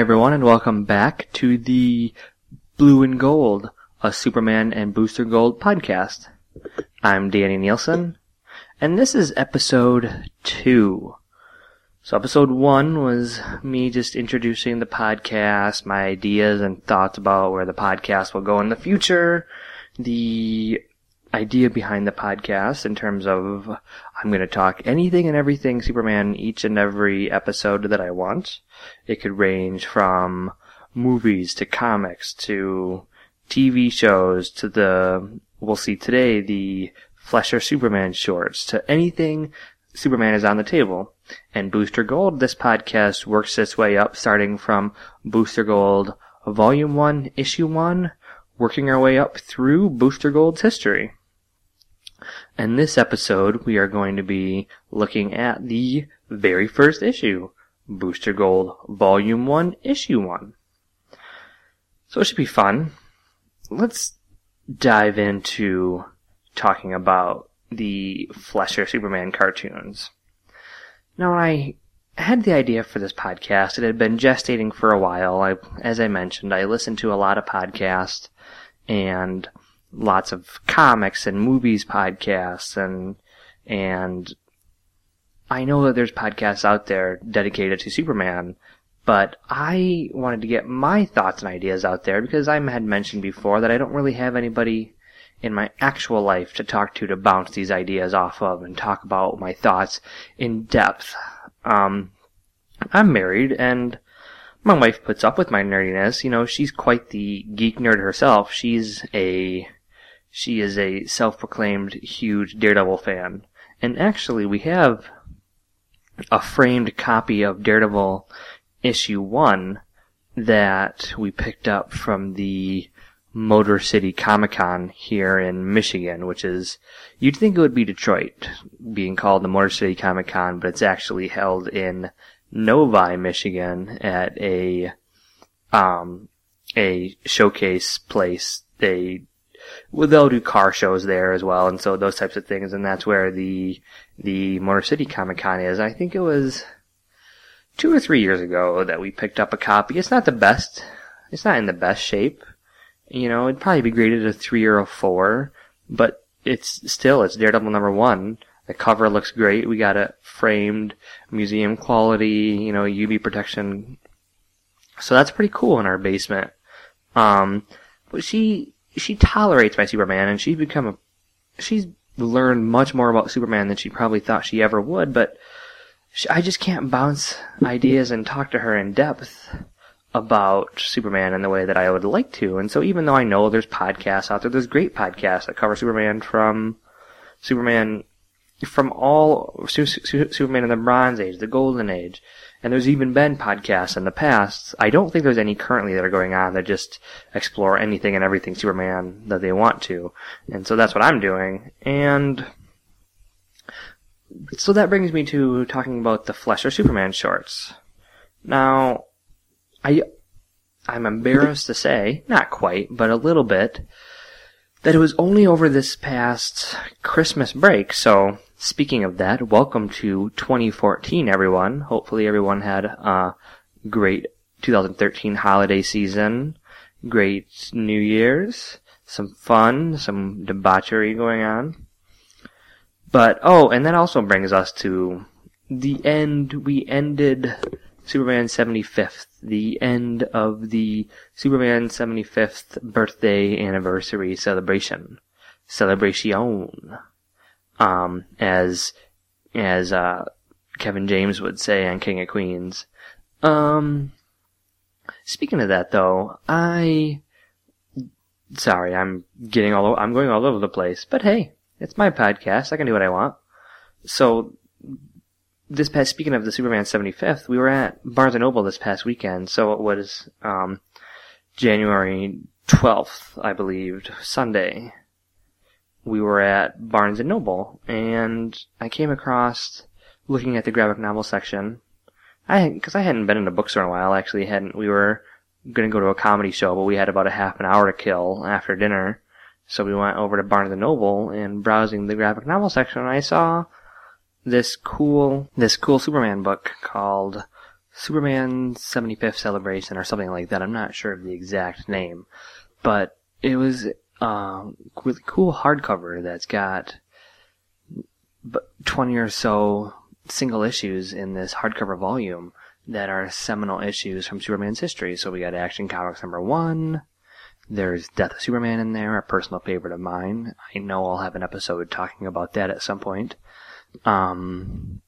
Everyone and welcome back to the Blue and Gold, a Superman and Booster Gold podcast. I'm Danny Nielsen, and this is episode two. So episode one was me just introducing the podcast, my ideas and thoughts about where the podcast will go in the future, the idea behind the podcast in terms of I'm going to talk anything and everything Superman each and every episode that I want. It could range from movies to comics to TV shows to the, we'll see today, the Fleischer Superman shorts to anything Superman is on the table. And Booster Gold, this podcast works its way up starting from Booster Gold Volume 1, Issue 1, working our way up through Booster Gold's history. In this episode, we are going to be looking at the very first issue, Booster Gold Volume 1, Issue 1. So it should be fun. Let's dive into talking about the Fleischer Superman cartoons. Now, I had the idea for this podcast. It had been gestating for a while. I, as I mentioned, I listened to a lot of podcasts and lots of comics and movies podcasts and and I know that there's podcasts out there dedicated to Superman, but I wanted to get my thoughts and ideas out there because I had mentioned before that I don't really have anybody in my actual life to talk to to bounce these ideas off of and talk about my thoughts in depth. Um, I'm married and my wife puts up with my nerdiness. You know, she's quite the geek nerd herself. She's a she is a self-proclaimed huge Daredevil fan. And actually, we have a framed copy of Daredevil issue 1 that we picked up from the Motor City Comic Con here in Michigan, which is, you'd think it would be Detroit, being called the Motor City Comic Con, but it's actually held in Novi, Michigan at a, um, a showcase place. They well, they'll do car shows there as well, and so those types of things, and that's where the the Motor City Comic Con is. I think it was two or three years ago that we picked up a copy. It's not the best. It's not in the best shape. You know, it'd probably be graded a three or a four, but it's still it's Daredevil number one. The cover looks great. We got it framed, museum quality, you know, UV protection. So that's pretty cool in our basement. Um, but she she tolerates my Superman, and she's become a she's learned much more about Superman than she probably thought she ever would. But she, I just can't bounce ideas and talk to her in depth about Superman in the way that I would like to. And so even though I know there's podcasts out there, there's great podcasts that cover Superman from Superman from all Superman in the Bronze Age, the Golden Age, and there's even been podcasts in the past. I don't think there's any currently that are going on that just explore anything and everything Superman that they want to. And so that's what I'm doing. And so that brings me to talking about the Fleischer Superman shorts. Now, I, I'm embarrassed to say, not quite, but a little bit, that it was only over this past Christmas break, so Speaking of that, welcome to 2014, everyone. Hopefully, everyone had a great 2013 holiday season, great New Year's, some fun, some debauchery going on. But, oh, and that also brings us to the end. We ended Superman 75th, the end of the Superman 75th birthday anniversary celebration. Celebration um, as as uh, Kevin James would say on King of Queens. Um, speaking of that, though, I sorry, I'm getting all I'm going all over the place, but hey, it's my podcast. I can do what I want. So this past speaking of the Superman 75th, we were at Barnes and Noble this past weekend. So it was um, January 12th, I believe, Sunday we were at Barnes and Noble, and I came across looking at the graphic novel section. I because I hadn't been in a bookstore in a while. Actually, hadn't. We were going to go to a comedy show, but we had about a half an hour to kill after dinner, so we went over to Barnes and Noble and browsing the graphic novel section. I saw this cool this cool Superman book called Superman 75th celebration or something like that. I'm not sure of the exact name, but it was uh, really cool hardcover that's got 20 or so single issues in this hardcover volume that are seminal issues from Superman's history. So we got Action Comics number one. There's Death of Superman in there, a personal favorite of mine. I know I'll have an episode talking about that at some point. Um,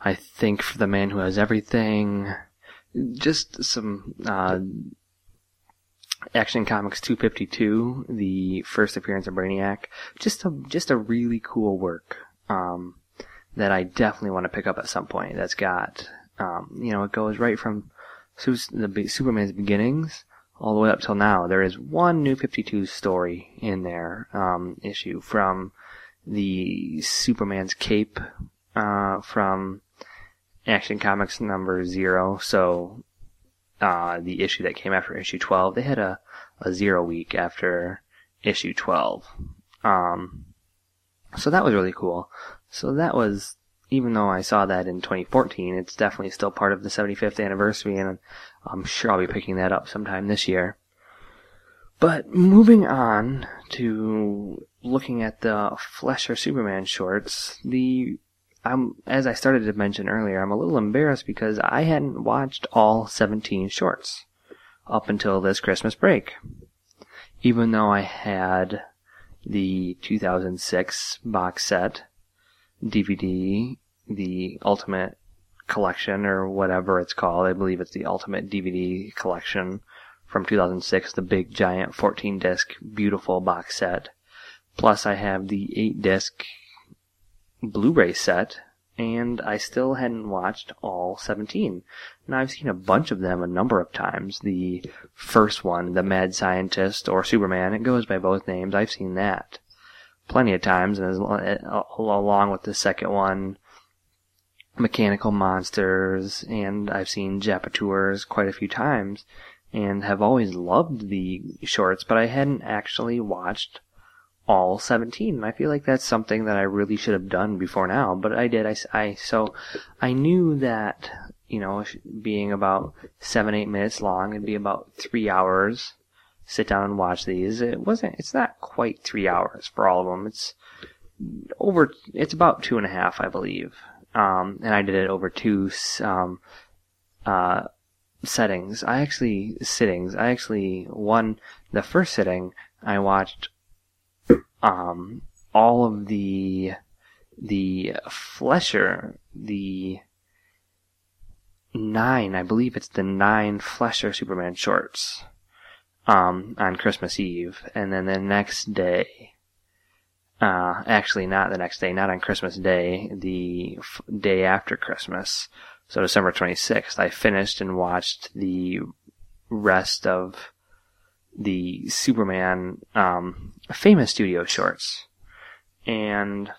I think for the man who has everything, just some uh, Action Comics 252, the first appearance of Brainiac, just a just a really cool work um, that I definitely want to pick up at some point. That's got um, you know it goes right from the Superman's beginnings all the way up till now. There is one new 52 story in there um, issue from the Superman's cape uh, from Action Comics number zero. So uh, the issue that came after issue 12, they had a, a zero week after issue 12. Um, so that was really cool. So that was, even though I saw that in 2014, it's definitely still part of the 75th anniversary, and I'm sure I'll be picking that up sometime this year. But moving on to looking at the Fleischer Superman shorts, the I'm as I started to mention earlier, I'm a little embarrassed because I hadn't watched all 17 shorts up until this Christmas break. Even though I had the 2006 box set DVD, the Ultimate Collection or whatever it's called. I believe it's the Ultimate DVD Collection from 2006, the big giant 14 disc beautiful box set. Plus I have the 8 disc Blu-ray set, and I still hadn't watched all 17. Now I've seen a bunch of them a number of times. The first one, The Mad Scientist or Superman, it goes by both names. I've seen that plenty of times, and as, uh, along with the second one, Mechanical Monsters, and I've seen Japoteurs quite a few times, and have always loved the shorts, but I hadn't actually watched all 17. I feel like that's something that I really should have done before now, but I did. I, I so I knew that you know being about seven eight minutes long, it'd be about three hours. Sit down and watch these. It wasn't. It's not quite three hours for all of them. It's over. It's about two and a half, I believe. Um, and I did it over two um, uh, settings. I actually sittings. I actually one the first sitting I watched um, all of the the Fleischer, the nine, I believe it's the nine Fleischer Superman shorts um, on Christmas Eve, and then the next day, uh, actually not the next day, not on Christmas Day, the f- day after Christmas, so December 26th, I finished and watched the rest of the Superman um, famous studio shorts. And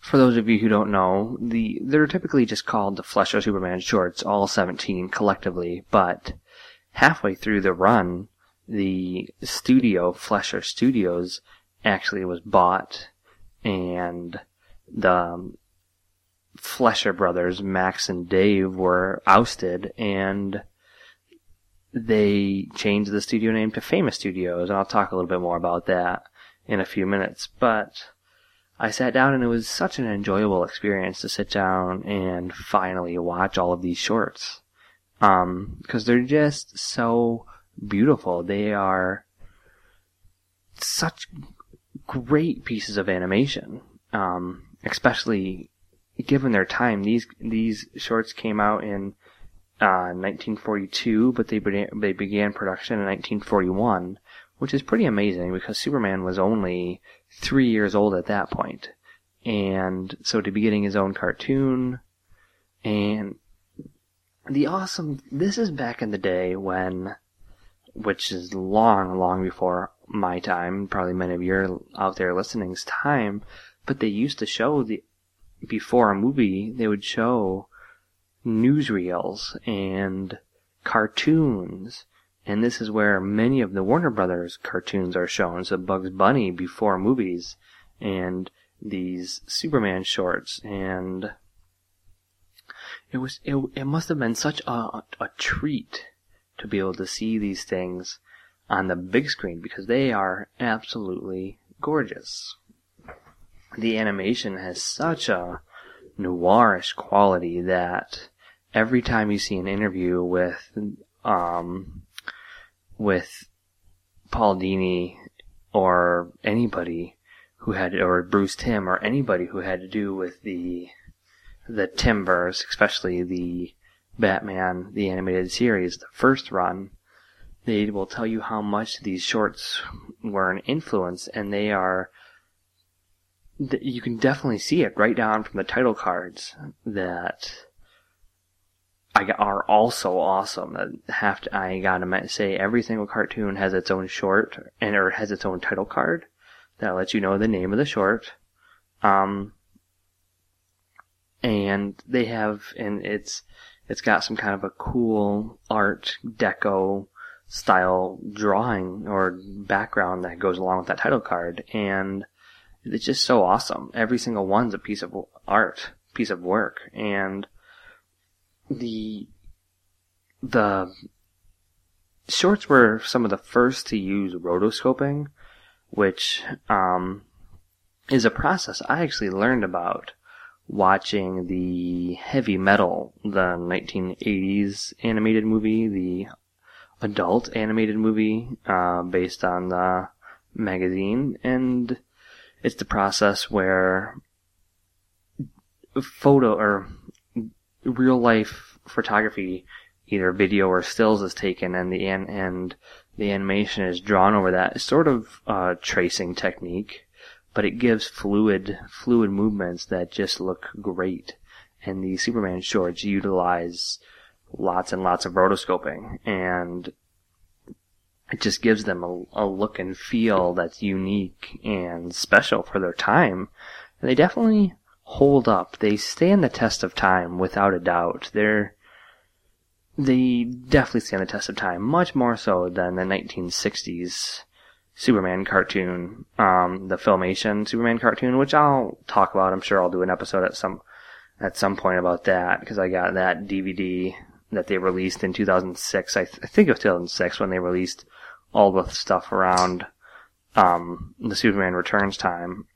for those of you who don't know, the they're typically just called the Fleischer Superman shorts, all 17 collectively, but halfway through the run, the studio, Fleischer Studios, actually was bought, and the um, Fleischer brothers, Max and Dave, were ousted, and they changed the studio name to Famous Studios, and I'll talk a little bit more about that in a few minutes. But I sat down, and it was such an enjoyable experience to sit down and finally watch all of these shorts. Um, because they're just so beautiful. They are such great pieces of animation. Um, especially given their time. These these shorts came out in 1942, uh, but they began, they began production in 1941, which is pretty amazing because Superman was only three years old at that point. And so to be getting his own cartoon, and the awesome, this is back in the day when, which is long, long before my time, probably many of you out there listening's time, but they used to show the, before a movie, they would show newsreels and cartoons. And this is where many of the Warner Brothers cartoons are shown. So Bugs Bunny before movies and these Superman shorts and it was it, it must have been such a a treat to be able to see these things on the big screen because they are absolutely gorgeous. The animation has such a noirish quality that every time you see an interview with um with Paul Dini or anybody who had or Bruce Timm or anybody who had to do with the the Timmverse, especially the Batman the animated series, the first run, they will tell you how much these shorts were an influence, and they are. You can definitely see it right down from the title cards that are also awesome. Have to, I gotta say, every single cartoon has its own short and or has its own title card that lets you know the name of the short. Um, and they have, and it's it's got some kind of a cool art deco style drawing or background that goes along with that title card, and it's just so awesome. Every single one's a piece of art, piece of work, and the the shorts were some of the first to use rotoscoping, which um, is a process I actually learned about watching the Heavy Metal, the 1980s animated movie, the adult animated movie uh, based on the magazine, and it's the process where photo or real life photography, either video or stills, is taken, and the an- and the animation is drawn over that. It's sort of a tracing technique, but it gives fluid fluid movements that just look great. And the Superman shorts utilize lots and lots of rotoscoping, and it just gives them a, a look and feel that's unique and special for their time. And they definitely hold up. They stand the test of time without a doubt. They're they definitely stand the test of time, much more so than the 1960s Superman cartoon, um, the Filmation Superman cartoon, which I'll talk about. I'm sure I'll do an episode at some at some point about that because I got that DVD that they released in 2006. I, th- I think it was 2006 when they released all the stuff around um, the Superman Returns time.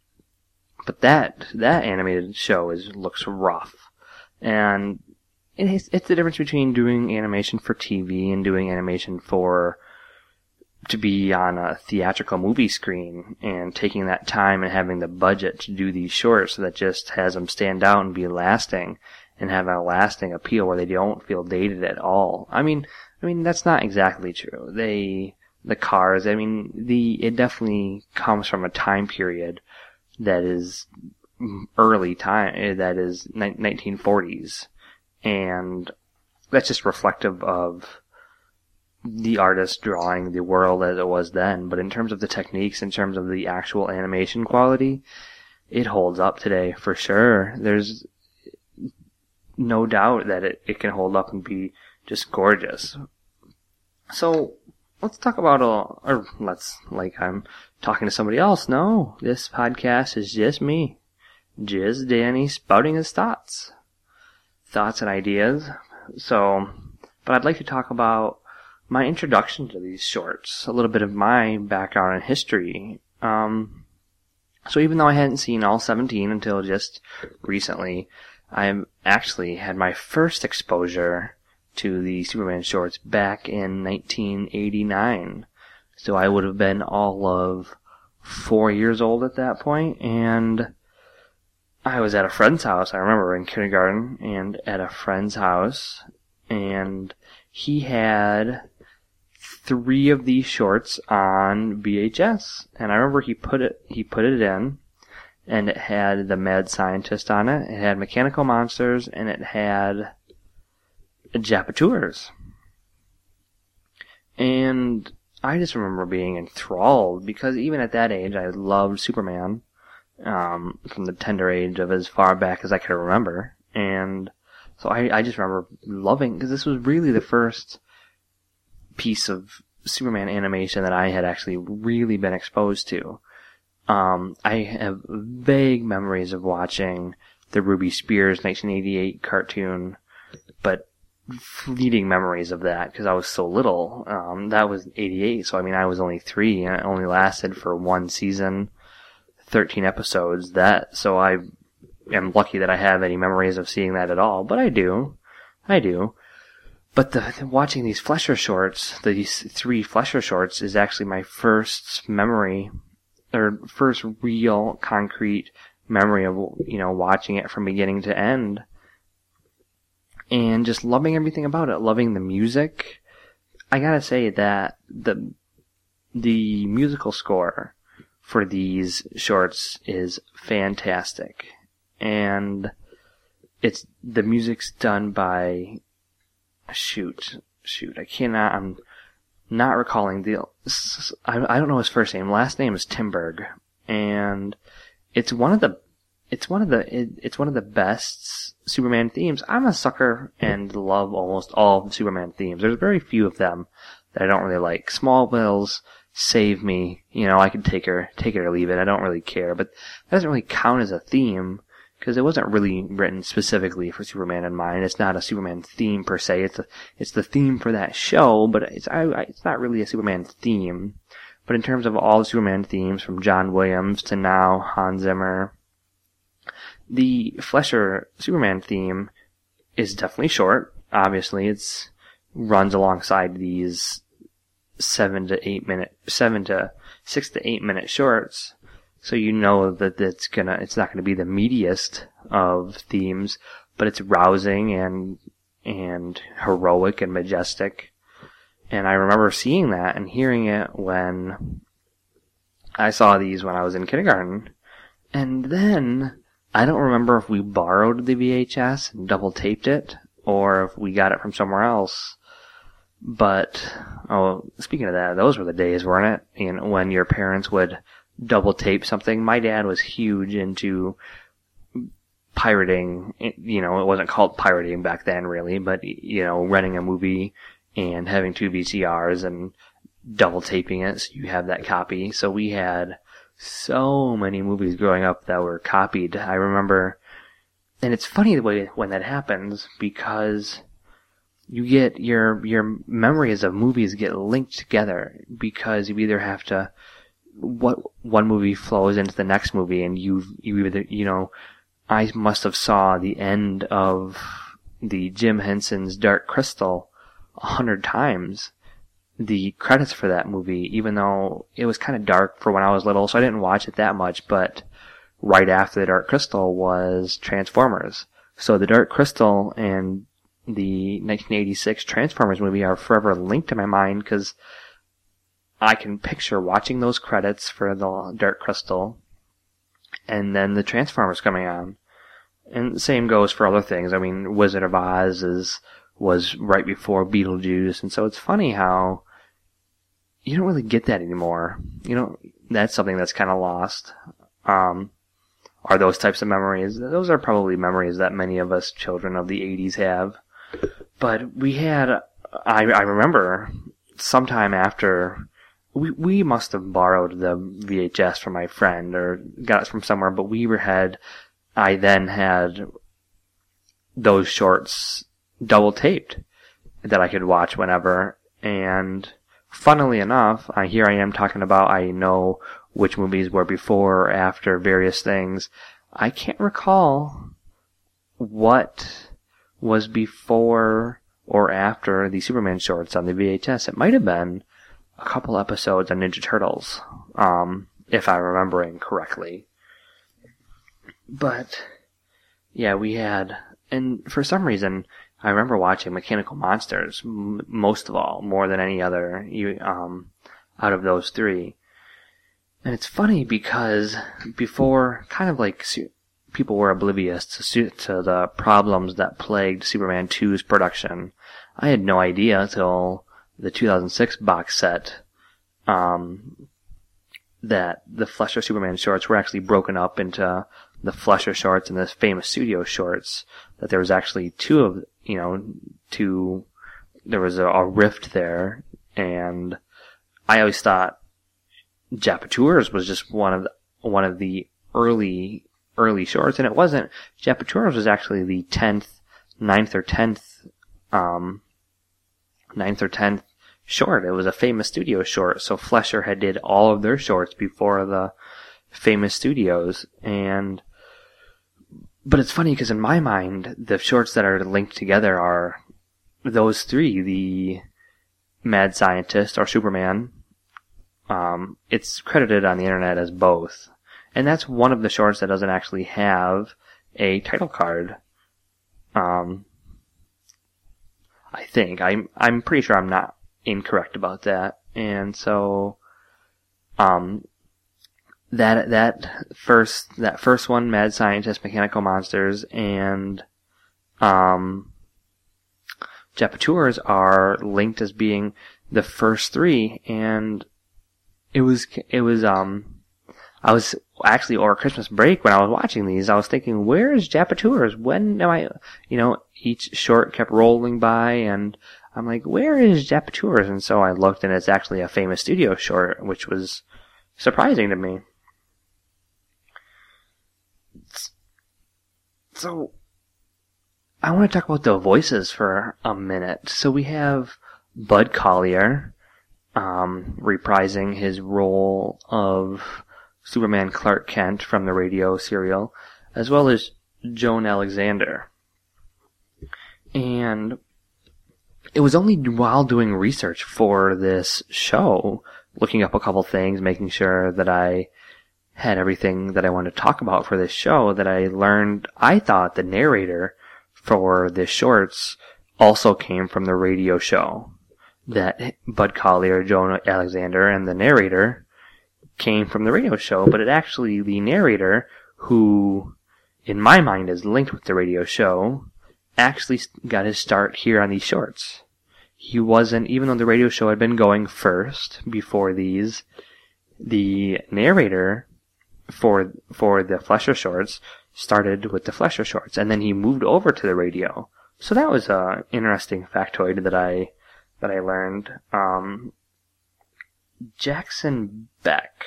But that that animated show is looks rough, and it's, it's the difference between doing animation for TV and doing animation for to be on a theatrical movie screen and taking that time and having the budget to do these shorts that just has them stand out and be lasting and have a lasting appeal where they don't feel dated at all. I mean, I mean that's not exactly true. They the cars, I mean, the it definitely comes from a time period that is early time eh, that is 1940s and that's just reflective of the artist drawing the world as it was then. But in terms of the techniques, in terms of the actual animation quality, it holds up today for sure. There's no doubt that it, it can hold up and be just gorgeous. So let's talk about a, or let's, like I'm talking to somebody else. No, this podcast is just me. Just Danny spouting his thoughts. Thoughts and ideas. So, but I'd like to talk about my introduction to these shorts, a little bit of my background and history. Um, so even though I hadn't seen all 17 until just recently, I actually had my first exposure to the Superman shorts back in 1989. So I would have been all of four years old at that point, and I was at a friend's house. I remember in kindergarten, and at a friend's house, and he had three of these shorts on VHS, and I remember he put it he put it in, and it had the Mad Scientist on it. It had Mechanical Monsters, and it had Japoteurs. And I just remember being enthralled because even at that age, I loved Superman um, from the tender age of as far back as I can remember, and so I, I just remember loving because this was really the first piece of Superman animation that I had actually really been exposed to. Um, I have vague memories of watching the Ruby Spears 1988 cartoon but fleeting memories of that because I was so little. Um, that was 88, so I mean, I was only three and it only lasted for one season, 13 episodes. That, so I am lucky that I have any memories of seeing that at all, but I do. I do. But the, watching these Fleischer shorts, these three Fleischer shorts, is actually my first memory, or first real concrete memory of you know watching it from beginning to end, and just loving everything about it, loving the music. I gotta say that the the musical score for these shorts is fantastic, and it's the music's done by shoot, shoot, I cannot, I'm not recalling the, I, I don't know his first name. Last name is Timberg, and it's one of the, it's one of the, it, it's one of the best Superman themes. I'm a sucker and love almost all Superman themes. There's very few of them that I don't really like. Small Smallville's Save Me, you know, I could take her, take it or leave it. I don't really care, but that doesn't really count as a theme because it wasn't really written specifically for Superman in mind. It's not a Superman theme per se. It's a, it's the theme for that show, but it's I, I, it's not really a Superman theme. But in terms of all the Superman themes from John Williams to now Hans Zimmer, the Fleischer Superman theme is definitely short. Obviously, it's runs alongside these seven to eight minute, seven to six to eight minute shorts. So you know that it's gonna, it's not gonna be the meatiest of themes, but it's rousing and, and heroic and majestic. And I remember seeing that and hearing it when I saw these when I was in kindergarten. And then, I don't remember if we borrowed the VHS and double taped it, or if we got it from somewhere else. But, oh, speaking of that, those were the days, weren't it? And when your parents would double tape something. My dad was huge into pirating. You know, it wasn't called pirating back then, really, but you know, renting a movie and having two VCRs and double taping it so you have that copy. So we had so many movies growing up that were copied. I remember, and it's funny the way when that happens because you get your your memories of movies get linked together because you either have to what one movie flows into the next movie, and you you either you know, I must have saw the end of the Jim Henson's Dark Crystal a hundred times. The credits for that movie, even though it was kind of dark for when I was little, so I didn't watch it that much, but right after the Dark Crystal was Transformers. So the Dark Crystal and the 1986 Transformers movie are forever linked in my mind because I can picture watching those credits for the Dark Crystal and then the Transformers coming on. And the same goes for other things. I mean, Wizard of Oz is, was right before Beetlejuice, and so it's funny how you don't really get that anymore. You know, that's something that's kind of lost. Um, are those types of memories? Those are probably memories that many of us children of the 80s have. But we had, I, I remember sometime after we we must have borrowed the VHS from my friend or got it from somewhere, but we were had I then had those shorts double taped that I could watch whenever and funnily enough, I here I am talking about I know which movies were before or after various things. I can't recall what was before or after the Superman shorts on the VHS. It might have been a couple episodes on Ninja Turtles, um, if I'm remembering correctly. But yeah, we had, and for some reason, I remember watching Mechanical Monsters m- most of all, more than any other um, out of those three. And it's funny because before, kind of like people were oblivious to, to the problems that plagued Superman 2's production, I had no idea till the 2006 box set um, that the Fleischer Superman shorts were actually broken up into the Fleischer shorts and the famous studio shorts. That there was actually two of you know two. There was a, a rift there, and I always thought Japoteurs was just one of the, one of the early early shorts, and it wasn't. Japoteurs was actually the tenth, 9th or tenth um, ninth or tenth short. It was a famous studio short, so Fleischer had did all of their shorts before the famous studios, and but it's funny because in my mind, the shorts that are linked together are those three: the Mad Scientist or Superman. Um, it's credited on the internet as both, and that's one of the shorts that doesn't actually have a title card. Um, I think I'm I'm pretty sure I'm not incorrect about that, and so, um, that that first that first one, Mad Scientist, Mechanical Monsters, and um, are linked as being the first three, and it was it was um I was actually over Christmas break when I was watching these. I was thinking, where is Japoteurs? When am I? You know, each short kept rolling by, and I'm like, where is Japoteurs? And so I looked, and it's actually a famous studio short, which was surprising to me. So, I want to talk about the voices for a minute. So we have Bud Collyer, um, reprising his role of Superman Clark Kent from the radio serial, as well as Joan Alexander. And it was only while doing research for this show, looking up a couple things, making sure that I had everything that I wanted to talk about for this show that I learned I thought the narrator for the shorts also came from the radio show. That Bud Collyer, Joan Alexander, and the narrator came from the radio show, but it actually the narrator who, in my mind, is linked with the radio show, actually got his start here on these shorts. He wasn't, even though the radio show had been going first before these, the narrator for for the Fleischer shorts started with the Fleischer shorts, and then he moved over to the radio. So that was a interesting factoid that I that I learned. Um, Jackson Beck,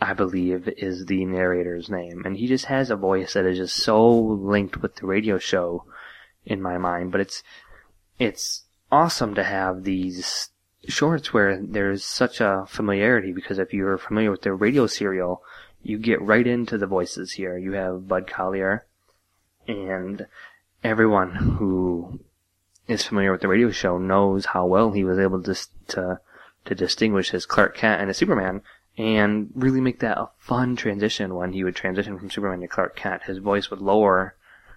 I believe, is the narrator's name, and he just has a voice that is just so linked with the radio show in my mind. But it's it's awesome to have these shorts where there's such a familiarity because if you're familiar with the radio serial, you get right into the voices here. You have Bud Collyer and everyone who is familiar with the radio show knows how well he was able to to to distinguish his Clark Kent and his Superman and really make that a fun transition when he would transition from Superman to Clark Kent. His voice would lower,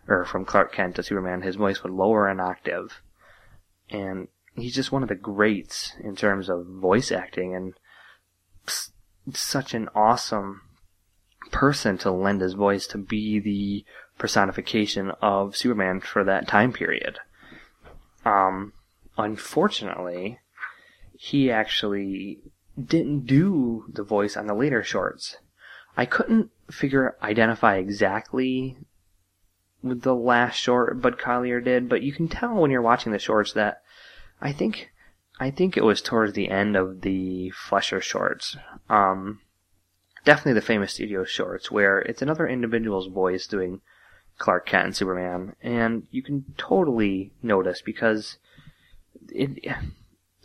or from Clark Kent to Superman, his voice would lower an octave. And he's just one of the greats in terms of voice acting and such an awesome person to lend his voice to be the personification of Superman for that time period. Um, unfortunately, he actually didn't do the voice on the later shorts. I couldn't figure identify exactly with the last short Bud Collyer did, but you can tell when you're watching the shorts that I think I think it was towards the end of the Fleischer shorts. Um, definitely the famous studio shorts where it's another individual's voice doing Clark Kent and Superman, and you can totally notice because it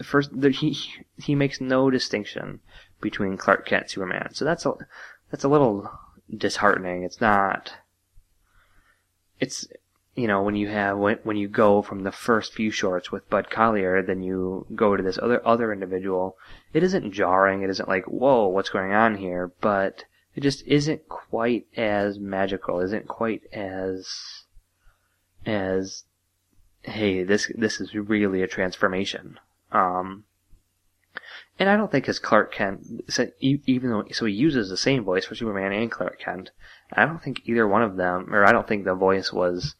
first the, he he makes no distinction between Clark Kent and Superman, so that's a that's a little disheartening. It's not. It's you know, when you have when when you go from the first few shorts with Bud Collyer, then you go to this other other individual. It isn't jarring. It isn't like whoa, what's going on here? But it just isn't quite as magical. Isn't quite as as hey, this this is really a transformation. Um, and I don't think his Clark Kent, even though so he uses the same voice for Superman and Clark Kent, I don't think either one of them, or I don't think the voice was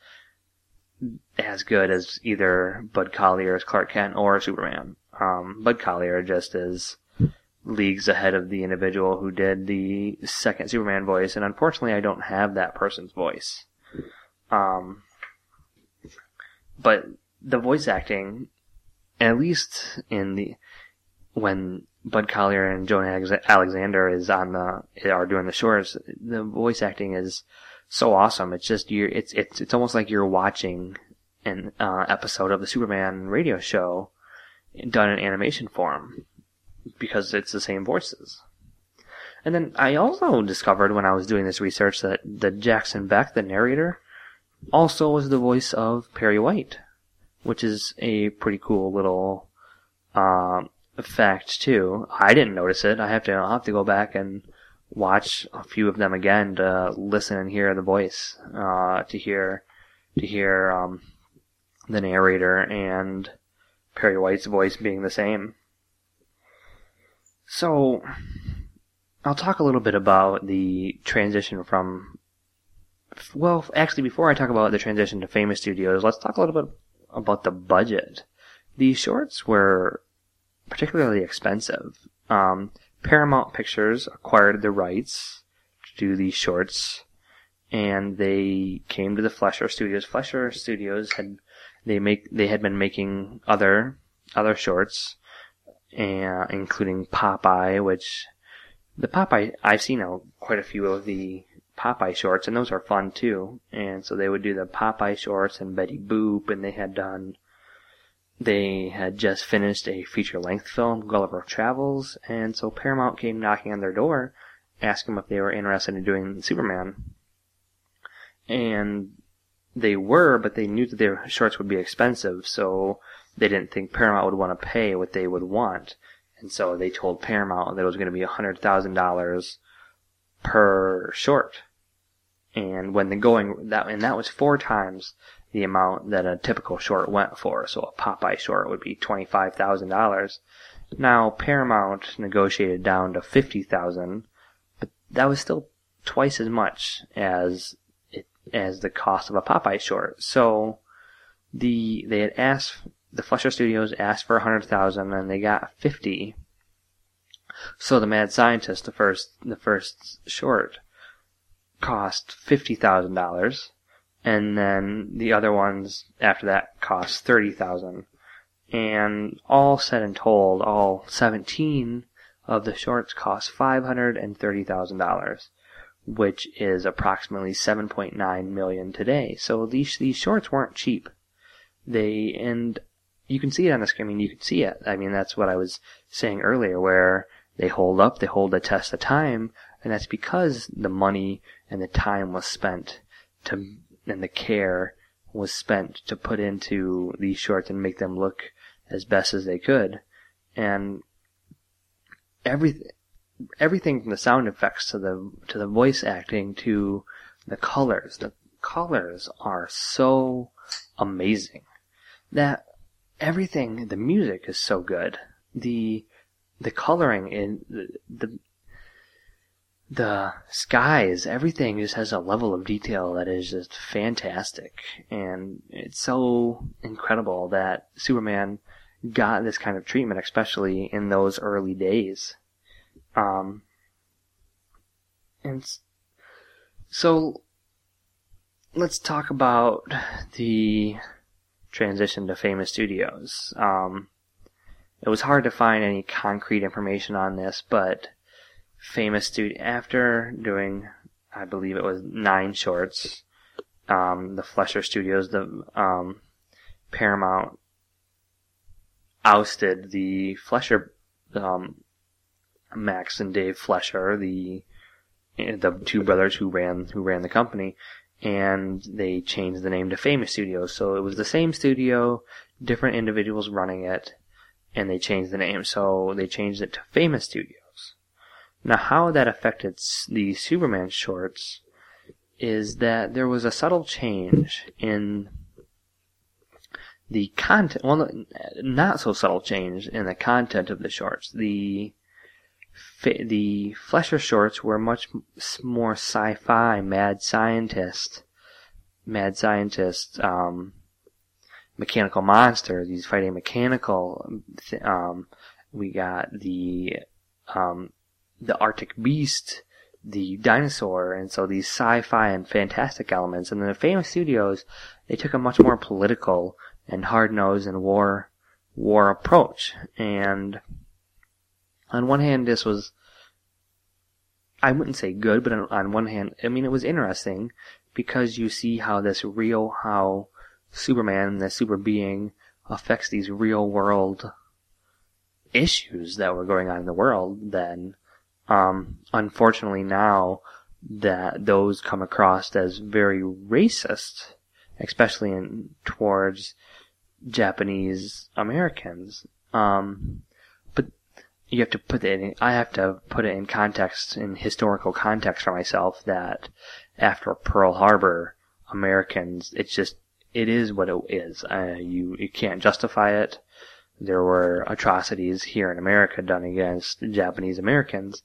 as good as either Bud Collyer's Clark Kent or Superman. Um, Bud Collyer just is leagues ahead of the individual who did the second Superman voice, and unfortunately, I don't have that person's voice. Um, but the voice acting, at least in the when Bud Collyer and Joan Alexander is on the are doing the shorts, the voice acting is so awesome. It's just you it's it's it's almost like you're watching an uh, episode of the Superman radio show done in animation form because it's the same voices. And then I also discovered when I was doing this research that the Jackson Beck, the narrator, also was the voice of Perry White, which is a pretty cool little um, fact too. I didn't notice it. I have to I'll have to go back and watch a few of them again to listen and hear the voice, uh, to hear to hear um, the narrator and Perry White's voice being the same. So, I'll talk a little bit about the transition from. Well, actually, before I talk about the transition to Famous Studios, let's talk a little bit about the budget. These shorts were particularly expensive. Um, Paramount Pictures acquired the rights to do these shorts, and they came to the Fleischer Studios. Fleischer Studios had they make they had been making other other shorts, and including Popeye, which the Popeye I've seen now quite a few of the Popeye shorts, and those are fun too. And so they would do the Popeye shorts and Betty Boop, and they had done. They had just finished a feature length film, Gulliver Travels, and so Paramount came knocking on their door, asking if they were interested in doing Superman. And they were, but they knew that their shorts would be expensive, so they didn't think Paramount would want to pay what they would want. And so they told Paramount that it was going to be $100,000 per short. And when the going, that, and that was four times the amount that a typical short went for. So a Popeye short would be $25,000. Now Paramount negotiated down to 50,000, but that was still twice as much as as the cost of a Popeye short. So the they had asked the Fleischer Studios asked for a hundred thousand and they got fifty. So the Mad Scientist, the first the first short, cost fifty thousand dollars, and then the other ones after that cost thirty thousand. And all said and told, all seventeen of the shorts cost five hundred and thirty thousand dollars which is approximately 7.9 million today. So these these shorts weren't cheap. They and you can see it on the screen. I mean, you can see it. I mean, that's what I was saying earlier, where they hold up, they hold the test of time, and that's because the money and the time was spent to and the care was spent to put into these shorts and make them look as best as they could. And everything everything from the sound effects to the to the voice acting to the colors. The colors are so amazing that everything the music is so good. The the coloring in the, the the skies, everything just has a level of detail that is just fantastic. And it's so incredible that Superman got this kind of treatment, especially in those early days. Um, and so let's talk about the transition to famous studios. Um, it was hard to find any concrete information on this, but famous studio after doing, I believe it was nine shorts, um, the Fleischer Studios, the um, Paramount ousted the Fleischer um, Max and Dave Fleischer, the the two brothers who ran who ran the company, and they changed the name to Famous Studios. So it was the same studio, different individuals running it, and they changed the name. So they changed it to Famous Studios. Now, how that affected the Superman shorts is that there was a subtle change in the content. Well, not so subtle change in the content of the shorts. The the Fleischer shorts were much more sci-fi, mad scientist, mad scientist, um, mechanical monster. These fighting mechanical. Um, we got the um, the Arctic beast, the dinosaur, and so these sci-fi and fantastic elements. And then the famous studios, they took a much more political and hard-nosed and war war approach. And on one hand, this was I wouldn't say good, but on, on one hand, I mean, it was interesting because you see how this real, how Superman, the super being, affects these real world issues that were going on in the world, then um, unfortunately now that those come across as very racist, especially in towards Japanese Americans. Um, you have to put it in, I have to put it in context, in historical context for myself that after Pearl Harbor, Americans, it's just, it is what it is. Uh, you, you can't justify it. There were atrocities here in America done against Japanese Americans,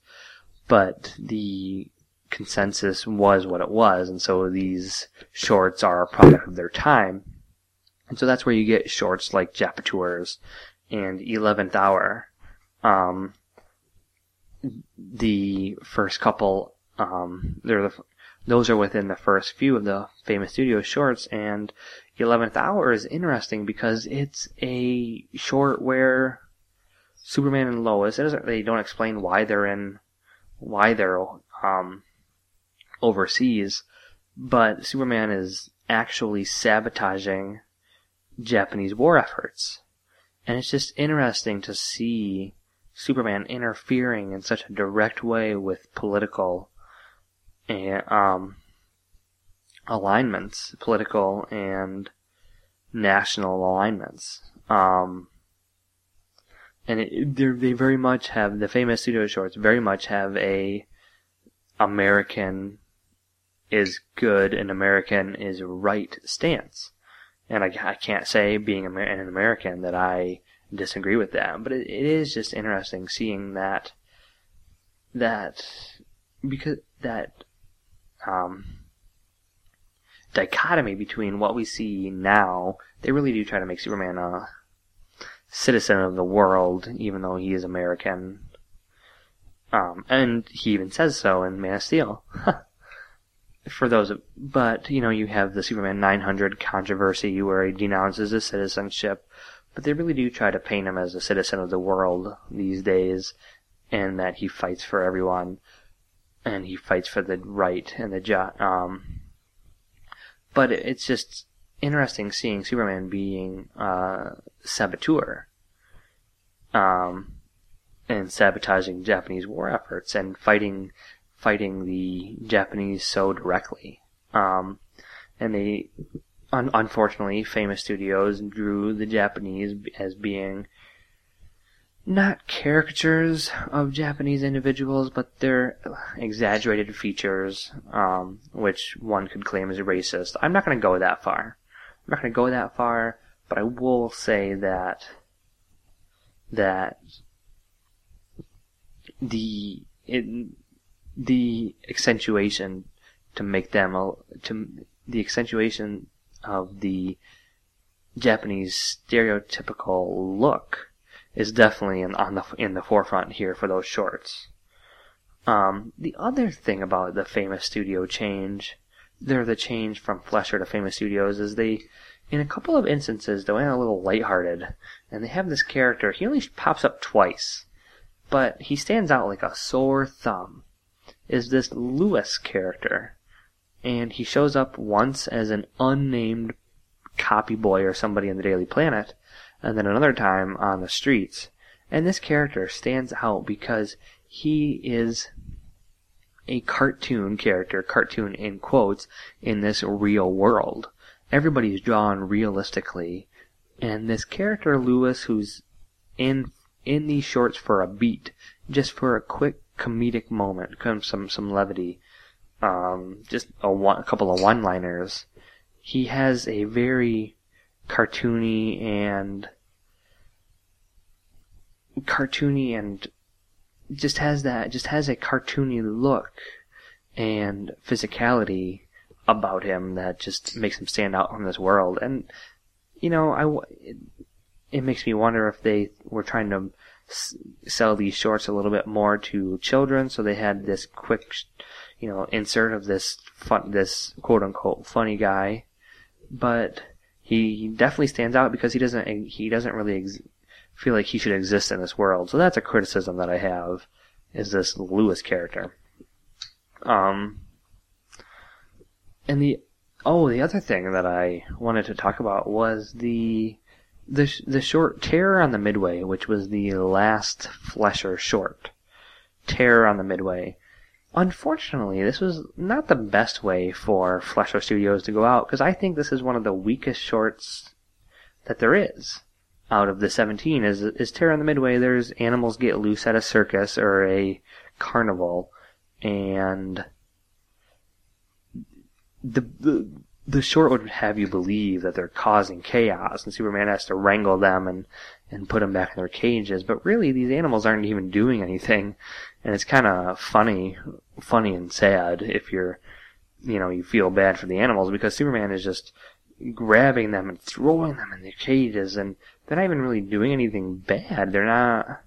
but the consensus was what it was, and so these shorts are a product of their time. And so that's where you get shorts like Japoteurs and 11th Hour. Um, the first couple, um, they're the, those are within the first few of the famous studio shorts, and 11th Hour is interesting because it's a short where Superman and Lois, they don't explain why they're in, why they're, um, overseas, but Superman is actually sabotaging Japanese war efforts. And it's just interesting to see Superman interfering in such a direct way with political um, alignments, political and national alignments. Um, and it, they very much have the famous studio shorts very much have a American is good and American is right stance. And I, I can't say being an American that I disagree with that, but it, it is just interesting seeing that that because that um, dichotomy between what we see now. They really do try to make Superman a citizen of the world, even though he is American. Um, and he even says so in Man of Steel. For those, of, but you know, you have the Superman 900 controversy where he denounces his citizenship, but they really do try to paint him as a citizen of the world these days, and that he fights for everyone, and he fights for the right and the just. Um, but it's just interesting seeing Superman being uh, saboteur, um, and sabotaging Japanese war efforts and fighting fighting the Japanese so directly. Um, and they, un- unfortunately, famous studios drew the Japanese as being not caricatures of Japanese individuals, but their exaggerated features, um, which one could claim as racist. I'm not going to go that far. I'm not going to go that far, but I will say that that the it, the accentuation to make them to the accentuation of the Japanese stereotypical look is definitely in, on the in the forefront here for those shorts. Um, the other thing about the famous studio change, the change from Fleischer to famous studios, is they, in a couple of instances, they went a little lighthearted, and they have this character. He only pops up twice, but he stands out like a sore thumb. Is this Lewis character, and he shows up once as an unnamed copy boy or somebody in the Daily Planet, and then another time on the streets. And this character stands out because he is a cartoon character, cartoon in quotes, in this real world. Everybody's drawn realistically. And this character, Lewis, who's in in these shorts for a beat, just for a quick comedic moment, comes some some levity, um, just a, one, a couple of one-liners. He has a very cartoony and cartoony and just has that just has a cartoony look and physicality about him that just makes him stand out from this world and you know I it, it makes me wonder if they were trying to sell these shorts a little bit more to children so they had this quick you know insert of this fun this quote unquote funny guy but he definitely stands out because he doesn't he doesn't really ex- feel like he should exist in this world. So that's a criticism that I have is this Lewis character. Um, and the oh, the other thing that I wanted to talk about was the the the short Terror on the Midway, which was the last Fleischer short. Terror on the Midway. Unfortunately, this was not the best way for Fleischer Studios to go out because I think this is one of the weakest shorts that there is out of the 17 is is Terror on the Midway. There's animals get loose at a circus or a carnival, and the, the the short would have you believe that they're causing chaos, and Superman has to wrangle them and and put them back in their cages. But really, these animals aren't even doing anything, and it's kind of funny, funny and sad if you're, you know, you feel bad for the animals because Superman is just grabbing them and throwing them in their cages, and they're not even really doing anything bad. They're not.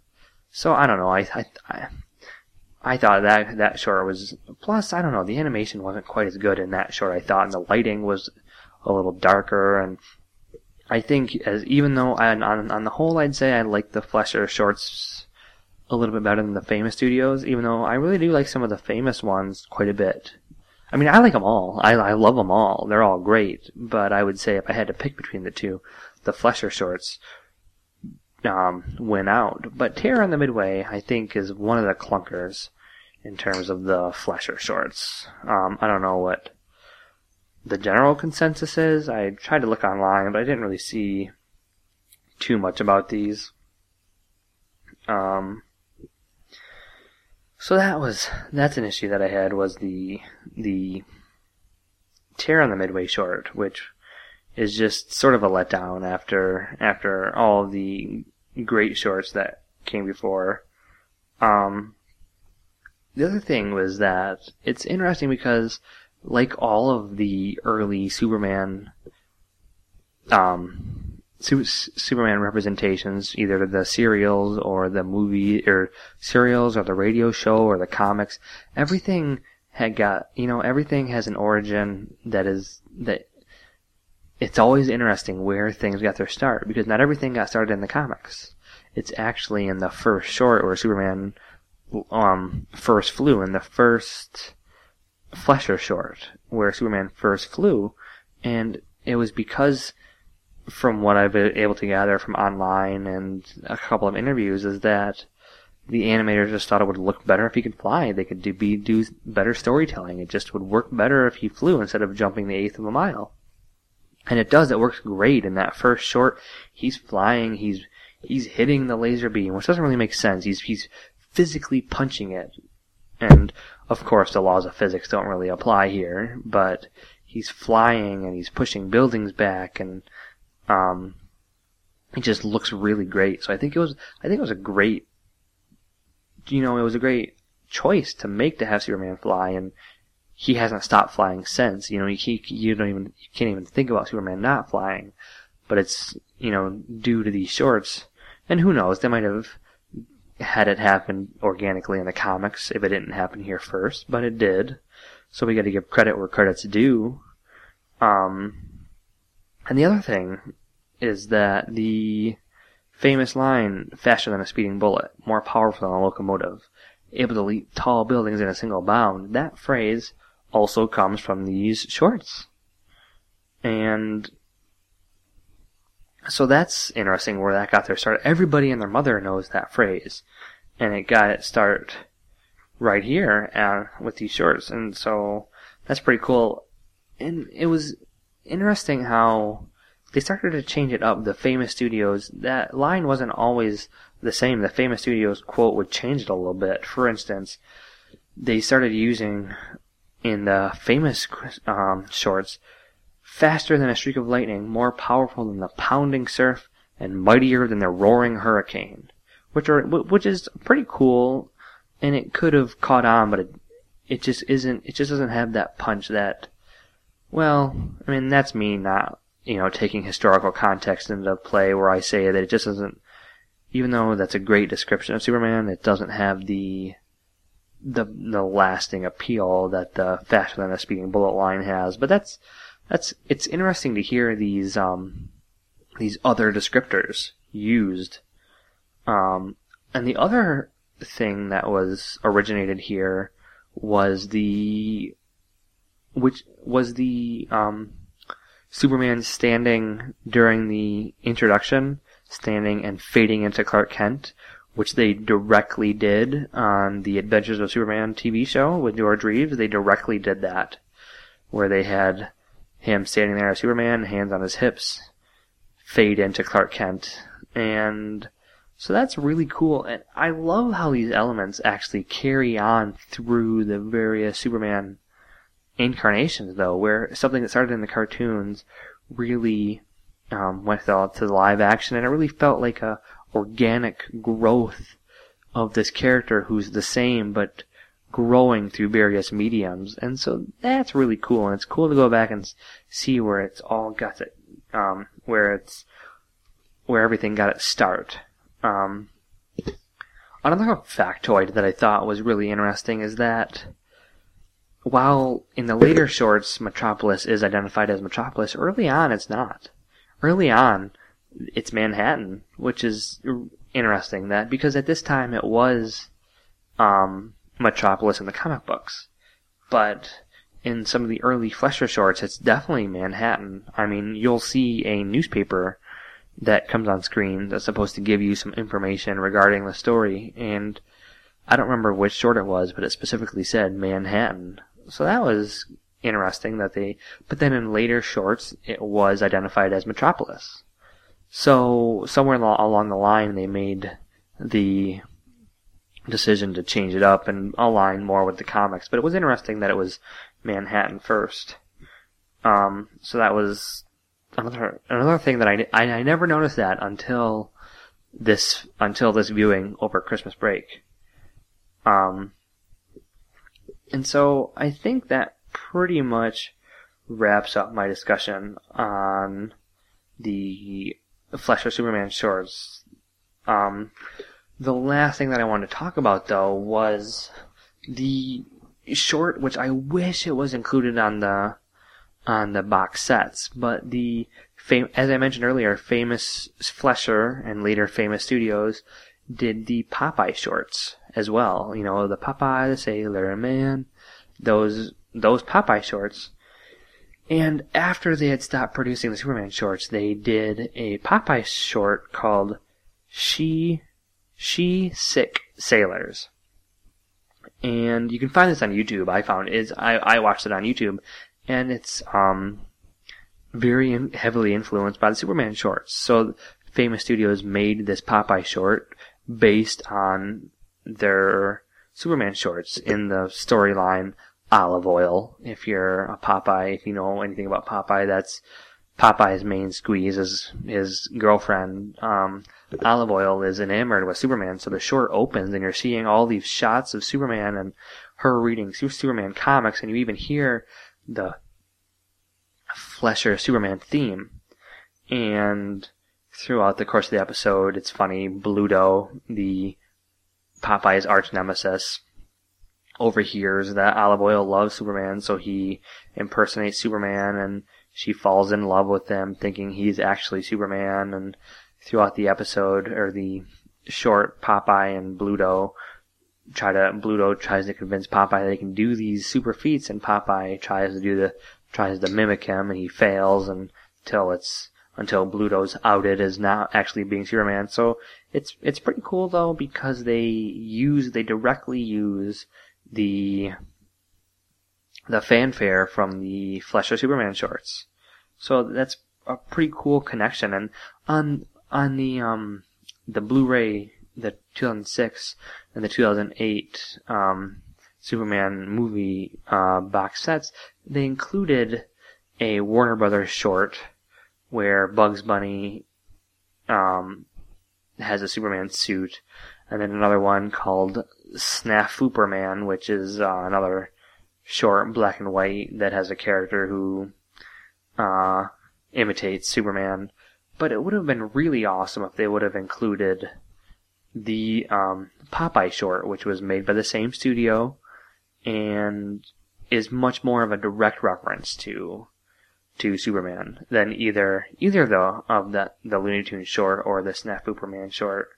So I don't know. I I, I thought that that short was plus I don't know the animation wasn't quite as good in that short I thought and the lighting was a little darker and I think as even though I, on on the whole I'd say I like the Fleischer shorts a little bit better than the famous studios even though I really do like some of the famous ones quite a bit. I mean I like them all I I love them all they're all great but I would say if I had to pick between the two the Fleischer shorts um, went out. But Terror on the Midway, I think, is one of the clunkers in terms of the Fleischer shorts. Um, I don't know what the general consensus is. I tried to look online, but I didn't really see too much about these. Um, so that was that's an issue that I had was the the Terror on the Midway short, which is just sort of a letdown after after all the great shorts that came before. Um, the other thing was that it's interesting because, like all of the early Superman, um, Superman representations, either the serials or the movie, or serials or the radio show or the comics, everything had got, you know, everything has an origin that is, that it's always interesting where things got their start because not everything got started in the comics. It's actually in the first short where Superman um, first flew, in the first Fleischer short where Superman first flew, and it was because, from what I've been able to gather from online and a couple of interviews, is that the animators just thought it would look better if he could fly. They could do, be do better storytelling. It just would work better if he flew instead of jumping the eighth of a mile. And it does. It works great in that first short. He's flying. He's he's hitting the laser beam, which doesn't really make sense. He's he's physically punching it, and of course the laws of physics don't really apply here. But he's flying and he's pushing buildings back, and um, it just looks really great. So I think it was I think it was a great, you know, it was a great choice to make to have Superman fly, and he hasn't stopped flying since. You know, he, you don't even you can't even think about Superman not flying, but it's you know due to these shorts, and who knows they might have had it happen organically in the comics if it didn't happen here first, but it did. So we got to give credit where credit's due. Um, and the other thing is that the famous line, faster than a speeding bullet, more powerful than a locomotive, able to leap tall buildings in a single bound, that phrase also comes from these shorts. And so that's interesting where that got their start. Everybody and their mother knows that phrase. And it got its start right here uh, with these shorts. And so that's pretty cool. And it was interesting how they started to change it up. The famous studios, that line wasn't always the same. The famous studios quote would change it a little bit. For instance, they started using in the famous um, shorts, faster than a streak of lightning, more powerful than the pounding surf, and mightier than the roaring hurricane, which are which is pretty cool, and it could have caught on, but it it just isn't. It just doesn't have that punch that. Well, I mean that's me not you know taking historical context into play where I say that it just doesn't. Even though that's a great description of Superman, it doesn't have the the the lasting appeal that the faster than a speeding bullet line has. But that's that's it's interesting to hear these um these other descriptors used. Um, and the other thing that was originated here was the which was the um, Superman standing during the introduction, standing and fading into Clark Kent, which they directly did on the Adventures of Superman TV show with George Reeves. They directly did that, where they had him standing there as Superman, hands on his hips, fade into Clark Kent, and so that's really cool. And I love how these elements actually carry on through the various Superman incarnations, though, where something that started in the cartoons really um, went to the live action, and it really felt like a organic growth of this character who's the same but growing through various mediums. And so that's really cool. And it's cool to go back and see where it's all got it, um, where it's, where everything got its start. Um, another factoid that I thought was really interesting is that while in the later shorts Metropolis is identified as Metropolis, early on it's not. Early on, it's Manhattan, which is interesting that because at this time it was um, Metropolis in the comic books, but in some of the early Fleischer shorts, it's definitely Manhattan. I mean, you'll see a newspaper that comes on screen that's supposed to give you some information regarding the story, and I don't remember which short it was, but it specifically said Manhattan. So that was interesting that they, but then in later shorts, it was identified as Metropolis. So somewhere along the line, they made the decision to change it up and align more with the comics. But it was interesting that it was Manhattan first. Um, so that was another another thing that I, I, I never noticed that until this until this viewing over Christmas break. Um, and so I think that pretty much wraps up my discussion on the Fleischer Superman shorts. Um, the last thing that I wanted to talk about though was the short, which I wish it was included on the on the box sets, but the fam- as I mentioned earlier, famous Fleischer and later famous studios did the Popeye shorts as well. You know, the Popeye, the Sailor Man, those those Popeye shorts and after they had stopped producing the Superman shorts, they did a Popeye short called She She Sick Sailors. And you can find this on YouTube. I found is I, I watched it on YouTube, and it's um very in, heavily influenced by the Superman shorts. So famous studios made this Popeye short based on their Superman shorts in the storyline Olive Oyl. If you're a Popeye, if you know anything about Popeye, that's Popeye's main squeeze. is his girlfriend, um, Olive Oyl is enamored with Superman. So the short opens, and you're seeing all these shots of Superman and her reading Superman comics, and you even hear the Fleischer Superman theme. And throughout the course of the episode, it's funny. Bluto, the Popeye's arch nemesis, overhears that Olive Oyl loves Superman, so he impersonates Superman and she falls in love with him thinking he's actually Superman. And throughout the episode or the short Popeye and Bluto try to Bluto tries to convince Popeye that he can do these super feats and Popeye tries to do the tries to mimic him and he fails until it's until Bluto's outed as not actually being Superman. So it's it's pretty cool though because they use they directly use the the fanfare from the Fleischer Superman shorts. So that's a pretty cool connection. And on on the um the Blu-ray, the 2006 and the 2008 um, Superman movie uh, box sets, they included a Warner Brothers short where Bugs Bunny um, has a Superman suit, and then another one called Snafuperman, which is uh, another short black and white that has a character who uh, imitates Superman. But it would have been really awesome if they would have included the um, Popeye short, which was made by the same studio and is much more of a direct reference to to Superman than either either the of the the Looney Tunes short or the Snafuperman short.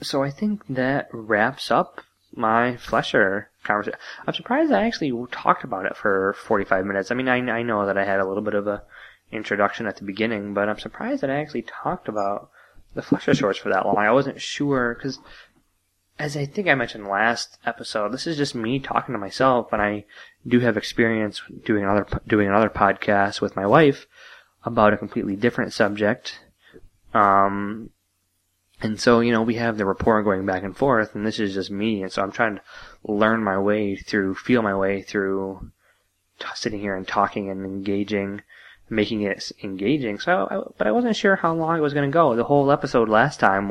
So I think that wraps up my Fleischer conversation. I'm surprised I actually talked about it for 45 minutes. I mean, I, I know that I had a little bit of a introduction at the beginning, but I'm surprised that I actually talked about the Fleischer shorts for that long. I wasn't sure because, as I think I mentioned last episode, this is just me talking to myself, and I do have experience doing another doing another podcast with my wife about a completely different subject. Um, and so, you know, we have the rapport going back and forth, and this is just me, and so I'm trying to learn my way through, feel my way through t- sitting here and talking and engaging, making it engaging. So, I, but I wasn't sure how long it was going to go. The whole episode last time